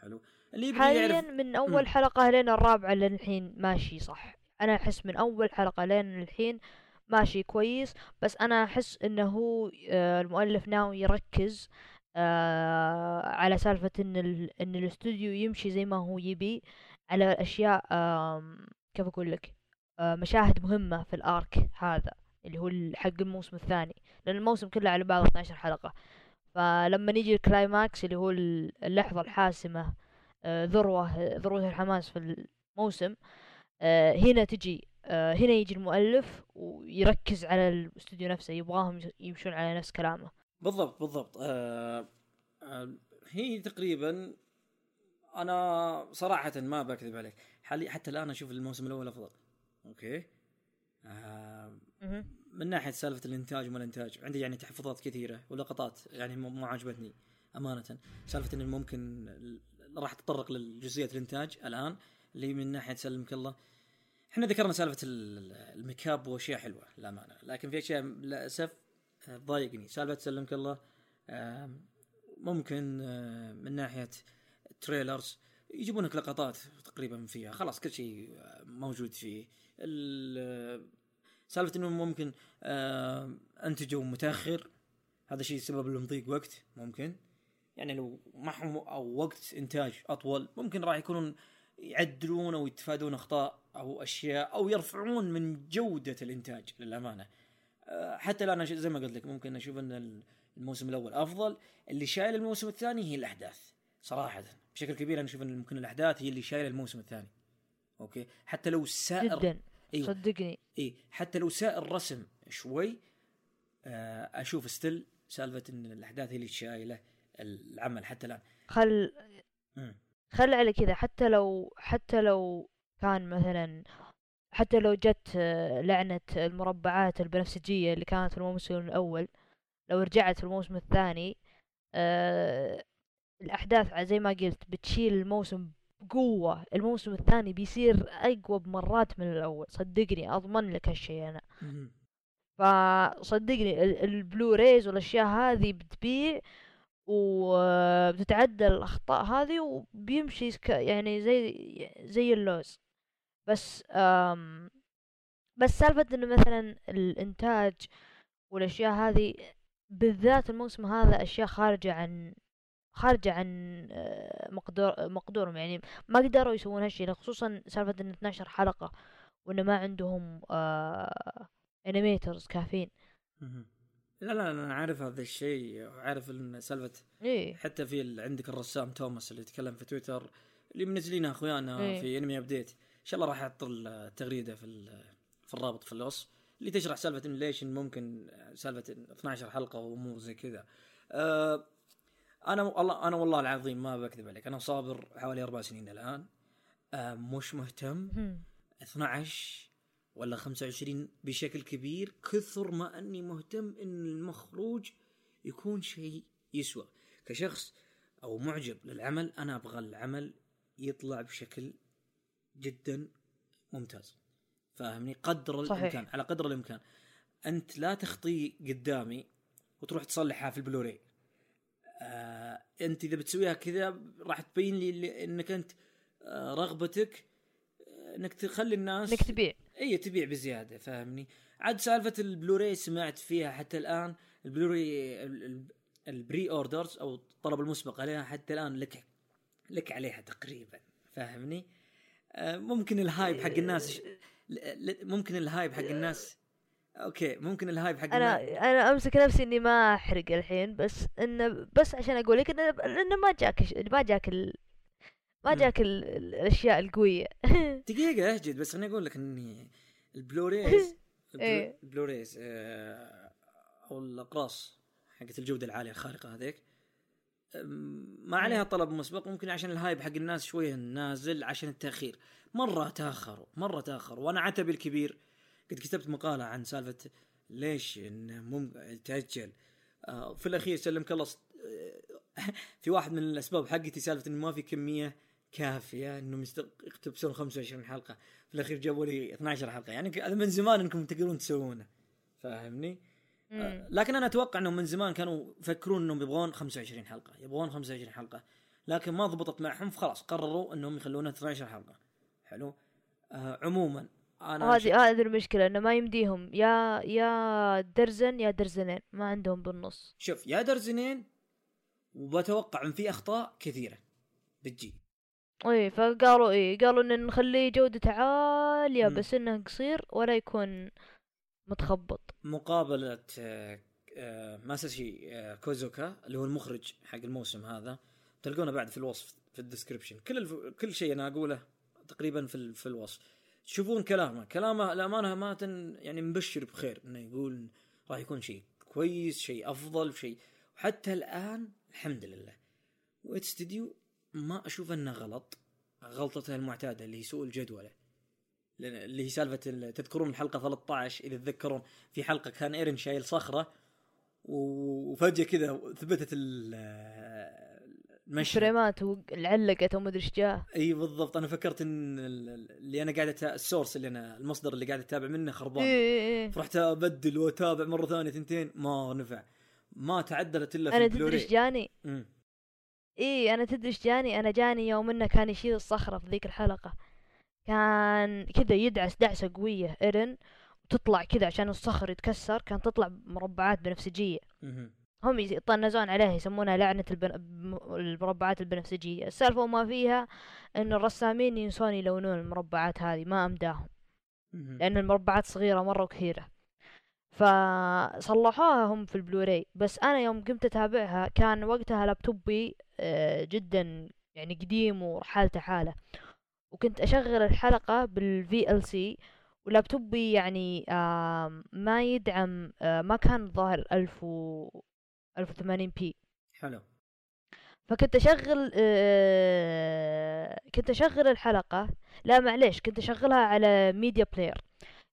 حلو. اللي
حاليا
يعرف
من أول حلقة لين الرابعة للحين ماشي صح. أنا أحس من أول حلقة لين الحين ماشي كويس بس أنا أحس إنه هو آه، المؤلف ناوي يركز آه، على سالفة إن ال... إن الاستوديو يمشي زي ما هو يبي على أشياء كيف أقول لك؟ آه، مشاهد مهمة في ال arc هذا اللي هو حق الموسم الثاني لأن الموسم كله على بعض 12 حلقة. فلما نيجي ال climax اللي هو ال- اللحظة الحاسمة ذروة ذروة الحماس في الموسم هنا تجي هنا يجي المؤلف ويركز على الاستوديو نفسه يبغاهم يمشون على نفس كلامه.
بالضبط بالضبط. آه آه هي تقريبا أنا صراحة ما بكذب عليك. حالي حتى الآن أشوف الموسم الأول أفضل. okay؟ آه. من ناحية سالفة الإنتاج وما الإنتاج عندي يعني تحفظات كثيرة ولقطات يعني مو عجبتني أمانة. سالفة إن ممكن راح اتطرق لجزئية الإنتاج الآن اللي من ناحية سلمك الله إحنا ذكرنا سالفة ال- الميكاب وأشياء حلوة للأمانة. لكن في أشياء للأسف آه، تضايقني سالفة سلمك الله ممكن آه، من ناحية تريلرز يجيبون لك لقطات تقريبا فيها. خلاص كل شيء آه، موجود فيه. ال- سالفة إنه ممكن آه، انتجوا متأخر. هذا شيء سبب لهم ضيق وقت ممكن. يعني لو معهم أو وقت إنتاج أطول ممكن راح يكونون يعدلون أو يتفادون أخطاء أو أشياء أو يرفعون من جودة الإنتاج للأمانة. آه، حتى الآن زي ما قلت لك ممكن أشوف إن الموسم الأول أفضل اللي شايل الموسم الثاني هي الأحداث صراحة. بشكل كبير أنا أشوف إن ممكن الأحداث هي اللي شايلة الموسم الثاني. okay؟ حتى لو ساء
جدا.
إيوه.
صدقني.
اي حتى لو ساء الرسم شوي آه، أشوف still سالفة إن الأحداث هي اللي شايلة العمل حتى الآن.
خل
مم.
خل على كذا حتى لو حتى لو كان مثلا حتى لو جت آه، لعنة المربعات البنفسجية اللي كانت في الموسم الأول لو رجعت في الموسم الثاني آه الأحداث زي ما قلت بتشيل الموسم بقوة الموسم الثاني بيصير أقوى بمرات من الأول صدقني أضمن لك هالشي أنا. فصدقني ال- البلوريز والأشياء هذه بتبيع وبتتعدل الأخطاء هذه وبيمشي يعني زي زي اللوز. بس بس سالفة إنه مثلا الإنتاج والأشياء هذه بالذات الموسم هذا أشياء خارجة عن خارجة عن آه، مقدور مقدورهم. يعني ما قدروا يسوون هالشي خصوصا سالفة إن 12 حلقة وإنه ما عندهم آه animators كافيين.
مهم. لا لا أنا عارف هذا الشيء. وعارف إن سالفة
إيه.
حتى في عندك الرسام توماس اللي يتكلم في تويتر اللي منزلينها أخويانا
إيه.
في انمي ابديت إن شاء الله راح أحط التغريدة في ال- في الرابط في الوصف اللي تشرح سالفة ليش ممكن سالفة 12 حلقة وامور زي كذا. أه أنا والله أنا والله العظيم ما بكذب عليك. أنا صابر حوالي أربع سنين الآن. أه مش مهتم.
هم.
12 ولا 25 بشكل كبير كثر ما أني مهتم إن المخروج يكون شيء يسوى. كشخص أو معجب للعمل أنا أبغى العمل يطلع بشكل جدا ممتاز. فاهمني؟ قدر
صحيح.
الإمكان على قدر الإمكان. أنت لا تخطي قدامي وتروح تصلحها في البلوراي آه أنت إذا بتسويها كذا راح تبين لي إنك أنت آه رغبتك آه، إنك تخلي الناس
إنك تبيع.
اي تبيع بزيادة فاهمني عاد سالفة البلوراي سمعت فيها حتى الآن البلوراي ال- ال- ال pre-orders أو الطلب المسبق عليها حتى الآن لك لك عليها تقريبا فاهمني آه، ممكن ال hype حق الناس ممكن ال hype حق الناس أوكي ممكن ال hype حق
أنا
الناس
أنا أمسك نفسي إني ما أحرق الحين بس إنه بس عشان أقول لك إنه ما جاك ما جاك. ما. جاك ال... ال- الأشياء القوية.
دقيقة اهجد بس خليني أقول لك إني ال Blu-rays
إيه.
البلو- ال Blu-rays آه، أو الاقراص حقت الجودة العالية الخارقة هذيك. ما عليها طلب مسبق ممكن عشان ال hype حق الناس شوية نازل عشان التأخير. مرة تأخروا مرة تأخروا. وأنا عتبي الكبير قد كتبت مقالة عن سالفة ليش إنه مم تأجل. آه، في الأخير سلمك الله آه، في واحد من الأسباب حقتي سالفة إنه ما في كمية كافية إنهم يقتبسون 25 حلقة. في الأخير جابوا لي 12 حلقة. يعني هذا من زمان إنكم تقدرون تسوونه. فاهمني؟ آه، لكن أنا أتوقع إنهم من زمان كانوا يفكرون إنهم يبغون 25 حلقة. يبغون 25 حلقة. لكن ما ضبطت معهم. فخلاص قرروا إنهم يخلونها 12 حلقة. حلو؟ آه عموما أنا
وهذه هذه المشكلة إنه ما يمديهم. يا يا درزن يا درزنين. ما عندهم بالنص.
شوف يا درزنين وبتوقع إن في أخطاء كثيرة بتجي.
اي فقالوا اي قالوا إن نخليه جودته عالية
مم.
بس إنه قصير ولا يكون متخبط.
مقابلة آه، ماساشي آه، كوزوكا اللي هو المخرج حق الموسم هذا تلقونه بعد في الوصف في ال description كل الف... كل شيء أنا أقوله تقريبا في ال... في الوصف. تشوفون كلامه. كلامه الامانه ما تن... يعني مبشر بخير إنه يقول راح يكون شيء كويس شيء أفضل شيء. وحتى الآن الحمد لله. Wit Studio ما أشوف إنه غلط غلطته المعتادة اللي هي سوء الجدولة. اللي هي سالفة ال- تذكرون الحلقة 13 إذا تذكرون في حلقة كان إيرن شايل صخرة وفجأة كذا ثبتت ال- المشهد.
فريمات وعلقت وما أدري إيش جاه
إي بالضبط أنا فكرت إن ال- ال- اللي أنا قاعد ال source اللي أنا المصدر اللي قاعد أتابع منه خربان.
إيه.
فرحت أبدل وأتابع مرة ثانية ثنتين ما نفع. ما تعدلت إلا في
أنا تدري
إيش
جاني؟
أمم.
إيه أنا تدري إيش جاني؟ أنا جاني يوم إنه كان يشيل الصخرة في ذيك الحلقة. كان كذا يدعس دعسة قوية ايرن وتطلع كذا عشان الصخر يتكسر كان تطلع مربعات بنفسجية. هم يطنزون عليها يسمونها لعنة البن... المربعات البنفسجية. السالفة وما فيها إن الرسامين ينسون يلونون المربعات هذه ما
أمداهم.
لأن المربعات صغيرة مرة وكثيرة. فصلحوها هم في البلوراي. بس أنا يوم قمت أتابعها كان وقتها لابتوبي آه، جدا يعني قديم وحالته حالة. وكنت أشغل الحلقة بال VLC ولابتوبي يعني ما يدعم آه، ما كان ظاهر 1000 و 1080 بي.
حلو.
فكنت أشغل آه، كنت أشغل الحلقة. لا معليش كنت أشغلها على Media Player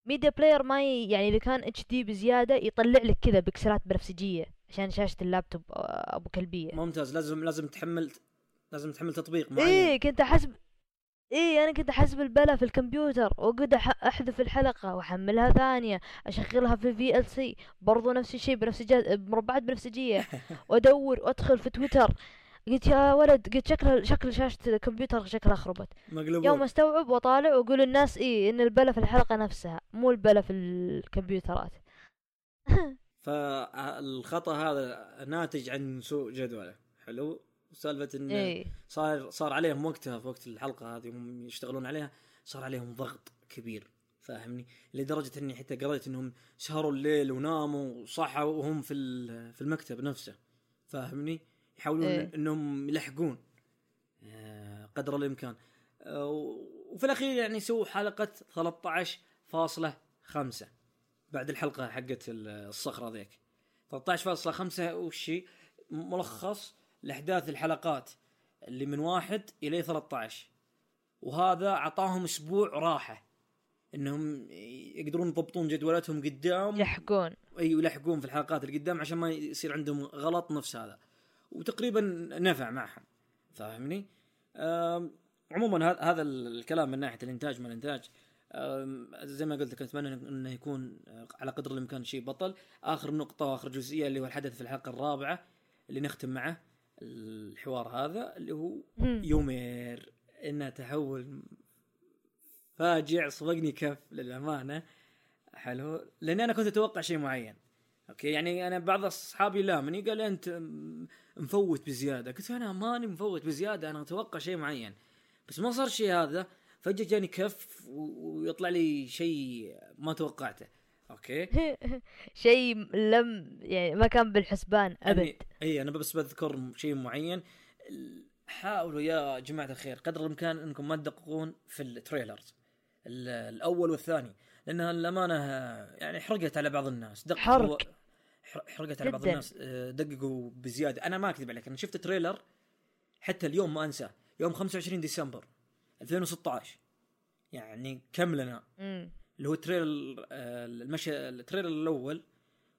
Media Player ما ي... يعني إذا كان HD بزيادة يطلع لك كذا بكسلات بنفسجية عشان شاشة اللابتوب آه، أبو كلبية.
ممتاز. لازم لازم تحمل لازم تحمل تطبيق معين.
إيه كنت احسب اي أنا كنت احسب البلا في الكمبيوتر. واقعد أحذف الحلقة وأحملها ثانية أشغلها في VLC برضو نفس الشيء بنفسجيات بمربعات بنفسجية. وأدور وأدخل في تويتر. قلت يا ولد قلت شكل شكل شاشة الكمبيوتر شكلها خربت
مقلوبون.
يوم استوعب واطالع وأقول للناس إي إن البلا في الحلقة نفسها مو البلا في الكمبيوترات.
فالخطأ هذا ناتج عن سوء جدوله. حلو؟ سالفة إن
إي.
صار صار عليهم وقتها في وقت الحلقة هذه هم يشتغلون عليها صار عليهم ضغط كبير. فاهمني؟ لدرجة إني حتى قريت إنهم سهروا الليل وناموا وصحوا وهم في ال- في المكتب نفسه. فاهمني؟ يحاولون
إيه.
إنهم يلحقون آه، قدر الامكان آه، وفي الأخير يعني سووا حلقة 13.5 بعد الحلقة حقت الصخرة ذيك. 13.5 وش؟ ملخص لأحداث الحلقات اللي من واحد إلى 13 وهذا أعطاهم أسبوع راحة إنهم يقدرون يضبطون جدولتهم قدام.
يلحقون.
اي يلحقون في الحلقات اللي قدام عشان ما يصير عندهم غلط نفس هذا. وتقريبا نفع معهم. فاهمني؟ عموما هذا الكلام من ناحية الإنتاج ما الإنتاج. زي ما قلت لك أتمنى إنه يكون على قدر الإمكان شيء بطل. آخر نقطة وآخر جزئية اللي هو الحدث في الحلقة الرابعة اللي نختم معه الحوار هذا اللي هو. يومير. انه تحول فاجع صفقني كف للأمانة. حلو. لأني أنا كنت أتوقع شيء معين. أوكي؟ يعني أنا بعض أصحابي لامني قال أنت مفوت بزيادة. قلت أنا ماني مفوت بزيادة أنا أتوقع شيء معين. بس ما صار شيء هذا. فجأة جاني كف ويطلع لي شيء ما توقعته. أوكي؟
شيء لم يعني ما كان بالحسبان أبد.
يعني إي أنا بس بذكر شيء معين. حاولوا يا جماعة الخير قدر الإمكان إنكم ما تدققون في ال trailers. ال- الأول والثاني. لأنها الأمانة يعني حرقت على بعض الناس. دققوا
حرق.
حر- حرقت على بعض. الناس آه، دققوا بزيادة. أنا ما أكذب عليك أنا شفت trailer حتى اليوم ما أنساه. يوم 25 ديسمبر 2016 يعني كم لنا
مم.
اللي هو trailer آه، المشي ال trailer الأول.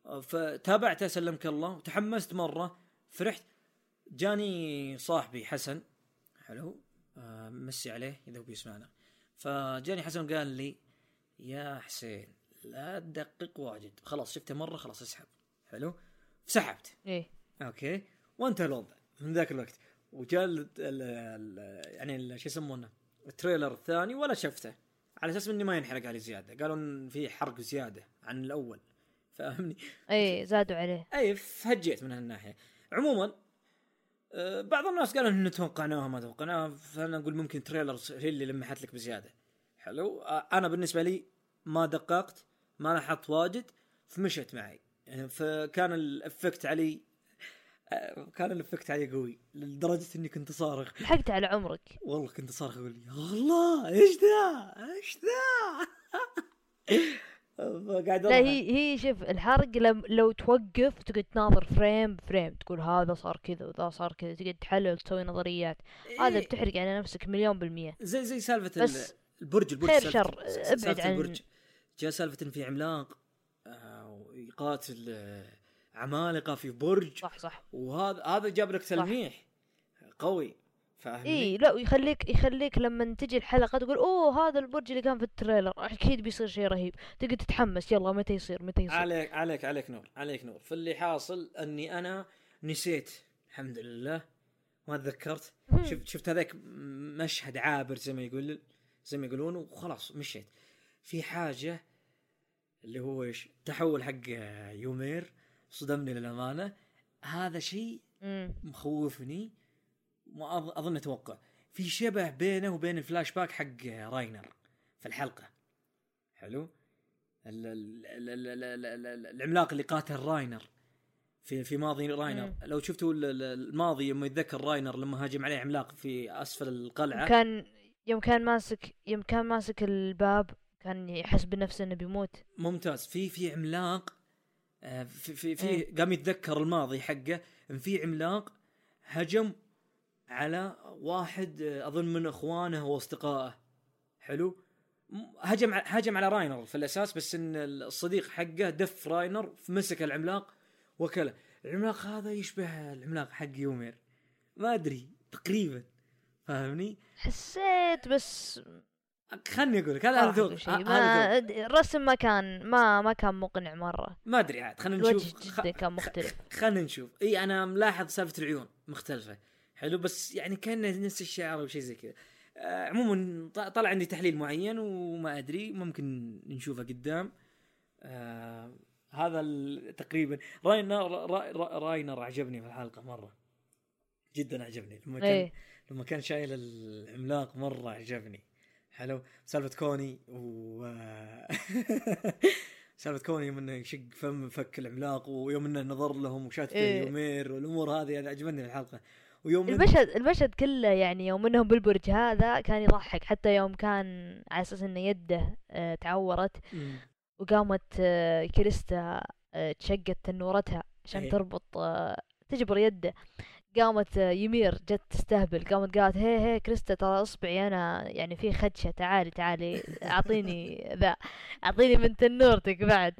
آه، فتابعته سلمك الله وتحمست مرة. فرحت. جاني صاحبي حسن. حلو. آه، مسي عليه إذا هو بيسمعنا. فجاني حسن قال لي يا حسين لا تدقق واجد. خلاص شفته مرة خلاص اسحب. حلو؟ سحبت.
إيه.
أوكي. وانتهى الوضع من ذاك الوقت. وجاء ال- ال- ال- يعني شو يسمونه؟ ال trailer الثاني ولا شفته. على أساس إني ما ينحرق علي زيادة. قالوا إن في حرق زيادة عن الأول. فاهمني؟
إيه زادوا عليه.
اي فهجيت من هالناحية. عموما آه، بعض الناس قالوا ان توقعناها ما توقعناها فأنا أقول ممكن trailers هي اللي لمحت لك بزيادة. حلو. آه، أنا بالنسبة لي ما دققت ما لاحظت واجد فمشت معي. فكان ال effect علي كان ال effect علي قوي لدرجة إني كنت صارخ.
لحقت على عمرك.
والله كنت صارخ أقول يا الله إيش ذا؟ إيش ذا؟ فقاعد
لا. هي هي شوف الحرق لم لو توقف تقعد تناظر frame ب frame تقول هذا صار كذا وذا صار كذا تقعد تحلل تسوي نظريات. هذا
إيه.
بتحرق على نفسك مليون بالمية.
زي زي
بس
ال- البرج البرج
خير
سالفة-
شر، ابعد
سالفة
عن-
البرج. جاء سالفة ان في عملاق. ويقاتل آه، عمالقة في برج.
صح صح.
وهذا هذا جاب لك تلميح. قوي. فاهمني؟
إي لا ويخليك يخليك لما تجي الحلقة تقول أوه هذا البرج اللي كان في ال trailer. أكيد بيصير شيء رهيب. تقعد تتحمس يلا متى يصير؟ متى يصير؟
عليك عليك عليك نور عليك نور. فاللي حاصل أني أنا نسيت الحمد لله. ما تذكرت. شفت شفت هذاك مشهد عابر زي ما يقول زي ما يقولون وخلاص مشيت. في حاجة اللي هو إيش تحول حق يومير صدمني للأمانة. هذا شيء. مخوفني ما أظن أتوقع. في شبه بينه وبين الفلاش باك حق راينر في الحلقة. حلو؟ ال- ال- ال- ال- ال- ال- ال- العملاق اللي قاتل راينر في في ماضي راينر.
مم.
لو شفتوا ال- ال- الماضي لما يتذكر راينر لما هاجم عليه عملاق في أسفل القلعة.
كان يوم كان ماسك يوم كان ماسك الباب كان يحس بنفسه إنه بيموت.
ممتاز. في في عملاق آه، في في, في
إيه.
قام يتذكر الماضي حقه. إن في عملاق هجم على واحد آه، أظن من إخوانه وأصدقائه. حلو. هجم هجم على راينر في الأساس بس إن الصديق حقه دف راينر فمسك العملاق وكله. العملاق هذا يشبه العملاق حق يومير. ما أدري تقريبا. فاهمني؟
حسيت بس
خلني أقول لك هذا ذوق
الرسم ما كان ما ما كان مقنع مرة.
ما أدري عاد خلينا
الوجه
نشوف
جدا كان مختلف.
خلينا نشوف. إي أنا ملاحظ سالفة العيون مختلفة. حلو بس يعني كان نفس الشعر أو شيء زي كذا. آه عموما طلع عندي تحليل معين وما أدري ممكن نشوفه قدام. آه هذا تقريبا. راينر را- را- راينر عجبني في الحلقة مرة. جدا عجبني. لما كان
إيه.
لما كان شايل العملاق مرة عجبني. حلو سالفة كوني و سالفة كوني يوم إنه يشق فم فك العملاق ويوم إنه نظر لهم وشات
إيه.
يومير والأمور هذه أنا عجبتني في الحلقة ويوم
المشهد المشهد كله يعني يوم إنهم بالبرج هذا كان يضحك حتى يوم كان على أساس إن يده آه، تعورت
مم.
وقامت آه، كريستا آه، تشقت تنورتها عشان
إيه.
تربط تجبر يده قامت آه، يمير جت تستهبل قامت قالت هي هي كريستا ترى اصبعي أنا يعني في خدشة تعالي تعالي أعطيني ذا أعطيني من تنورتك بعد.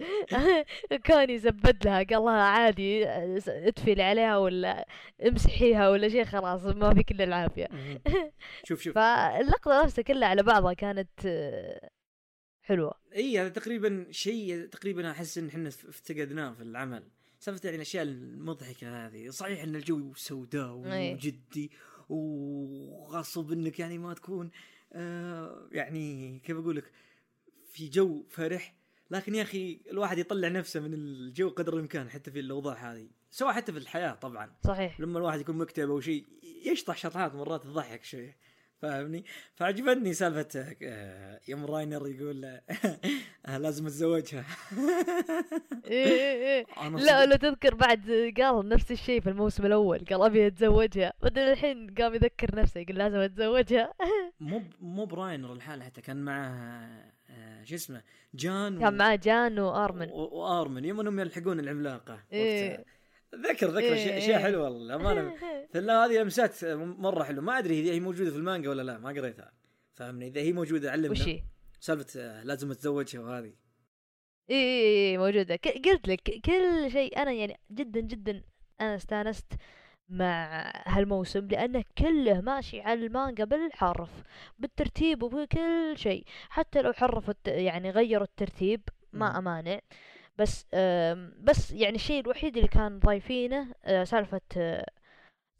كوني زبد لها قال لها عادي اتفلي عليها ولا امسحيها ولا شيء خلاص ما فيك إلا
العافية. شوف شوف.
فاللقطه نفسها كلها على بعضها كانت آه، حلوة.
إي هذا تقريبا شيء تقريبا أحس إن إحنا افتقدناه في العمل. سالفة يعني الأشياء المضحكة هذه. صحيح إن الجو سوداء
إيه.
وجدي وغصب إنك يعني ما تكون آه يعني كيف أقول لك في جو فرح. لكن يا أخي الواحد يطلع نفسه من الجو قدر الإمكان حتى في الأوضاع هذه. سواء حتى في الحياة طبعا.
صحيح.
لما الواحد يكون مكتئب أو شيء يشطح شطحات مرات تضحك شوي فاهمني؟ فعجبتني سالفة آه، يوم راينر يقول آه، لازم اتزوجها.
إيه إيه إيه. لا لو تذكر بعد قال نفس الشيء في الموسم الأول قال أبي أتزوجها. بعدين الحين قام يذكر نفسه يقول لازم أتزوجها.
مو مو راينر الحالة حتى كان معه آه، شو اسمه جان
كان معاه جان
وأرمن. وأرمن. يوم إنهم يلحقون العملاقة.
إيه.
ذكر ذكر
إيه،
اشياء
إيه.
حلوة والله امانه لا هذه لمسات مرة حلوة. ما أدري إذا هي موجودة في المانجا ولا لا ما قريتها. فاهمني؟ إذا هي موجودة علمنا.
وش؟
سالفة آه، لازم أتزوجها وهذه.
اي اي اي موجودة. ك- قلت لك كل شيء أنا يعني جدا جدا أنا استانست مع هالموسم لأنه كله ماشي على المانجا بالحرف بالترتيب وبكل شيء. حتى لو حرفوا الت- يعني غيروا الترتيب. ما أمانع. بس بس يعني الشيء الوحيد اللي كان ضايفينه آه، سالفة آه،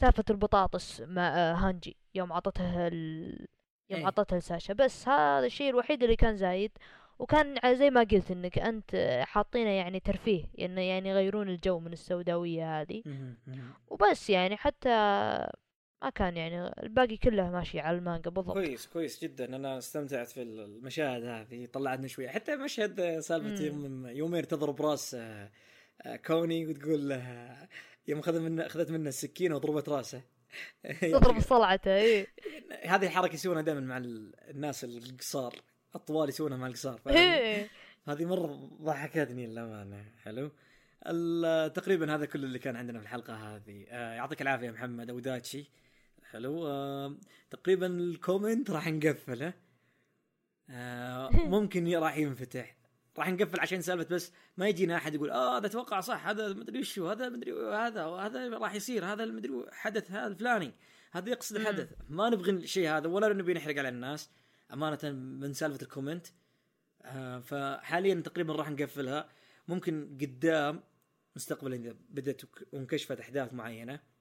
سالفة البطاطس مع آه، هانجي يوم عطتها ال... يوم
إيه.
عطتها لساشا بس هذا الشيء الوحيد اللي كان زايد وكان زي ما قلت إنك أنت حاطينه يعني ترفيه انه يعني يغيرون الجو من السوداوية هذه. وبس يعني حتى ما كان يعني الباقي كله ماشي على المانجا بالضبط.
كويس كويس جدا. أنا استمتعت في المشاهد هذه طلعتنا شوية. حتى مشهد آه، سالفة يومير تضرب راس آه، آه، كوني وتقول له يوم أخذ منه أخذت منه السكينة وضربت رأسه.
تضرب صلعته إيه
هذه الحركة يسوونها دائما مع ال- الناس القصار الطوال يسوونها مع القصار. هذه مرة ضحكتني للأمانة. حلو. تقريبا هذا كل اللي كان عندنا في الحلقة هذه. يعطيك العافية محمد أو داتشي حلو آه، تقريبا ال comment راح نقفله آه، ممكن راح ينفتح. راح نقفل عشان سالفة بس ما يجينا أحد يقول آه هذا أتوقع صح هذا مدري وشو هذا مدري هذا وهذا راح يصير هذا المدري حدث هذا الفلاني. هذا يقصد. الحدث. ما نبغي الشيء هذا ولا نبي نحرق على الناس أمانة من سالفة ال comment. آه، فحاليا تقريبا راح نقفلها. ممكن قدام مستقبلا إذا بدأت وانكشفت أحداث معينة.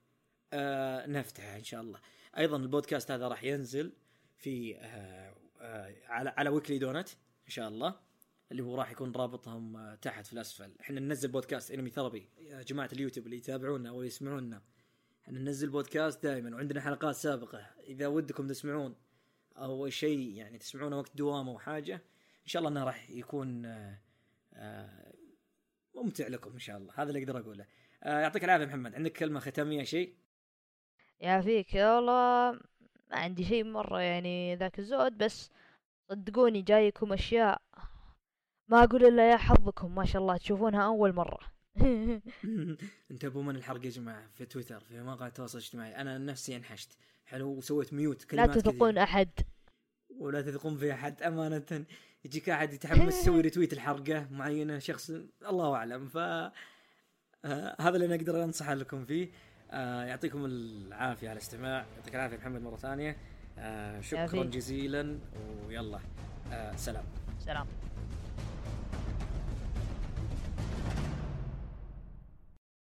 آه نفتحها إن شاء الله. أيضا البودكاست هذا راح ينزل في آه آه على على Weekly Donut إن شاء الله اللي هو راح يكون رابطهم تحت في الأسفل. إحنا ننزل بودكاست Anime Therapy يا جماعة اليوتيوب اللي يتابعونا أو يسمعونا إحنا ننزل بودكاست دائما وعندنا حلقات سابقة. إذا ودكم تسمعون أو شيء يعني تسمعونه وقت دوام أو حاجة إن شاء الله إنه راح يكون ممتع لكم إن شاء الله. هذا اللي أقدر أقوله. يعطيك العافية محمد. عندك كلمة ختامية شيء؟
يعافيك يا والله ما عندي شيء مرة يعني ذاك الزود بس صدقوني جايكم أشياء ما أقول إلا يا حظكم ما شاء الله تشوفونها أول مرة.
انتبهوا من الحرق يا جماعة في تويتر في مواقع التواصل الاجتماعي. أنا نفسي أنحشت. حلو وسويت ميوت
لا
كلمات
تثقون. أحد.
ولا تثقون في أحد أمانة. يجيك أحد يتحمس يسوي ريتويت الحرقة معينة شخص الله أعلم. ف آه، هذا اللي أنا أقدر انصح لكم فيه. آه يعطيكم العافية على الاستماع. يعطيك العافية محمد مرة ثانية. آه شكرا. جزيلا ويلا آه سلام.
سلام.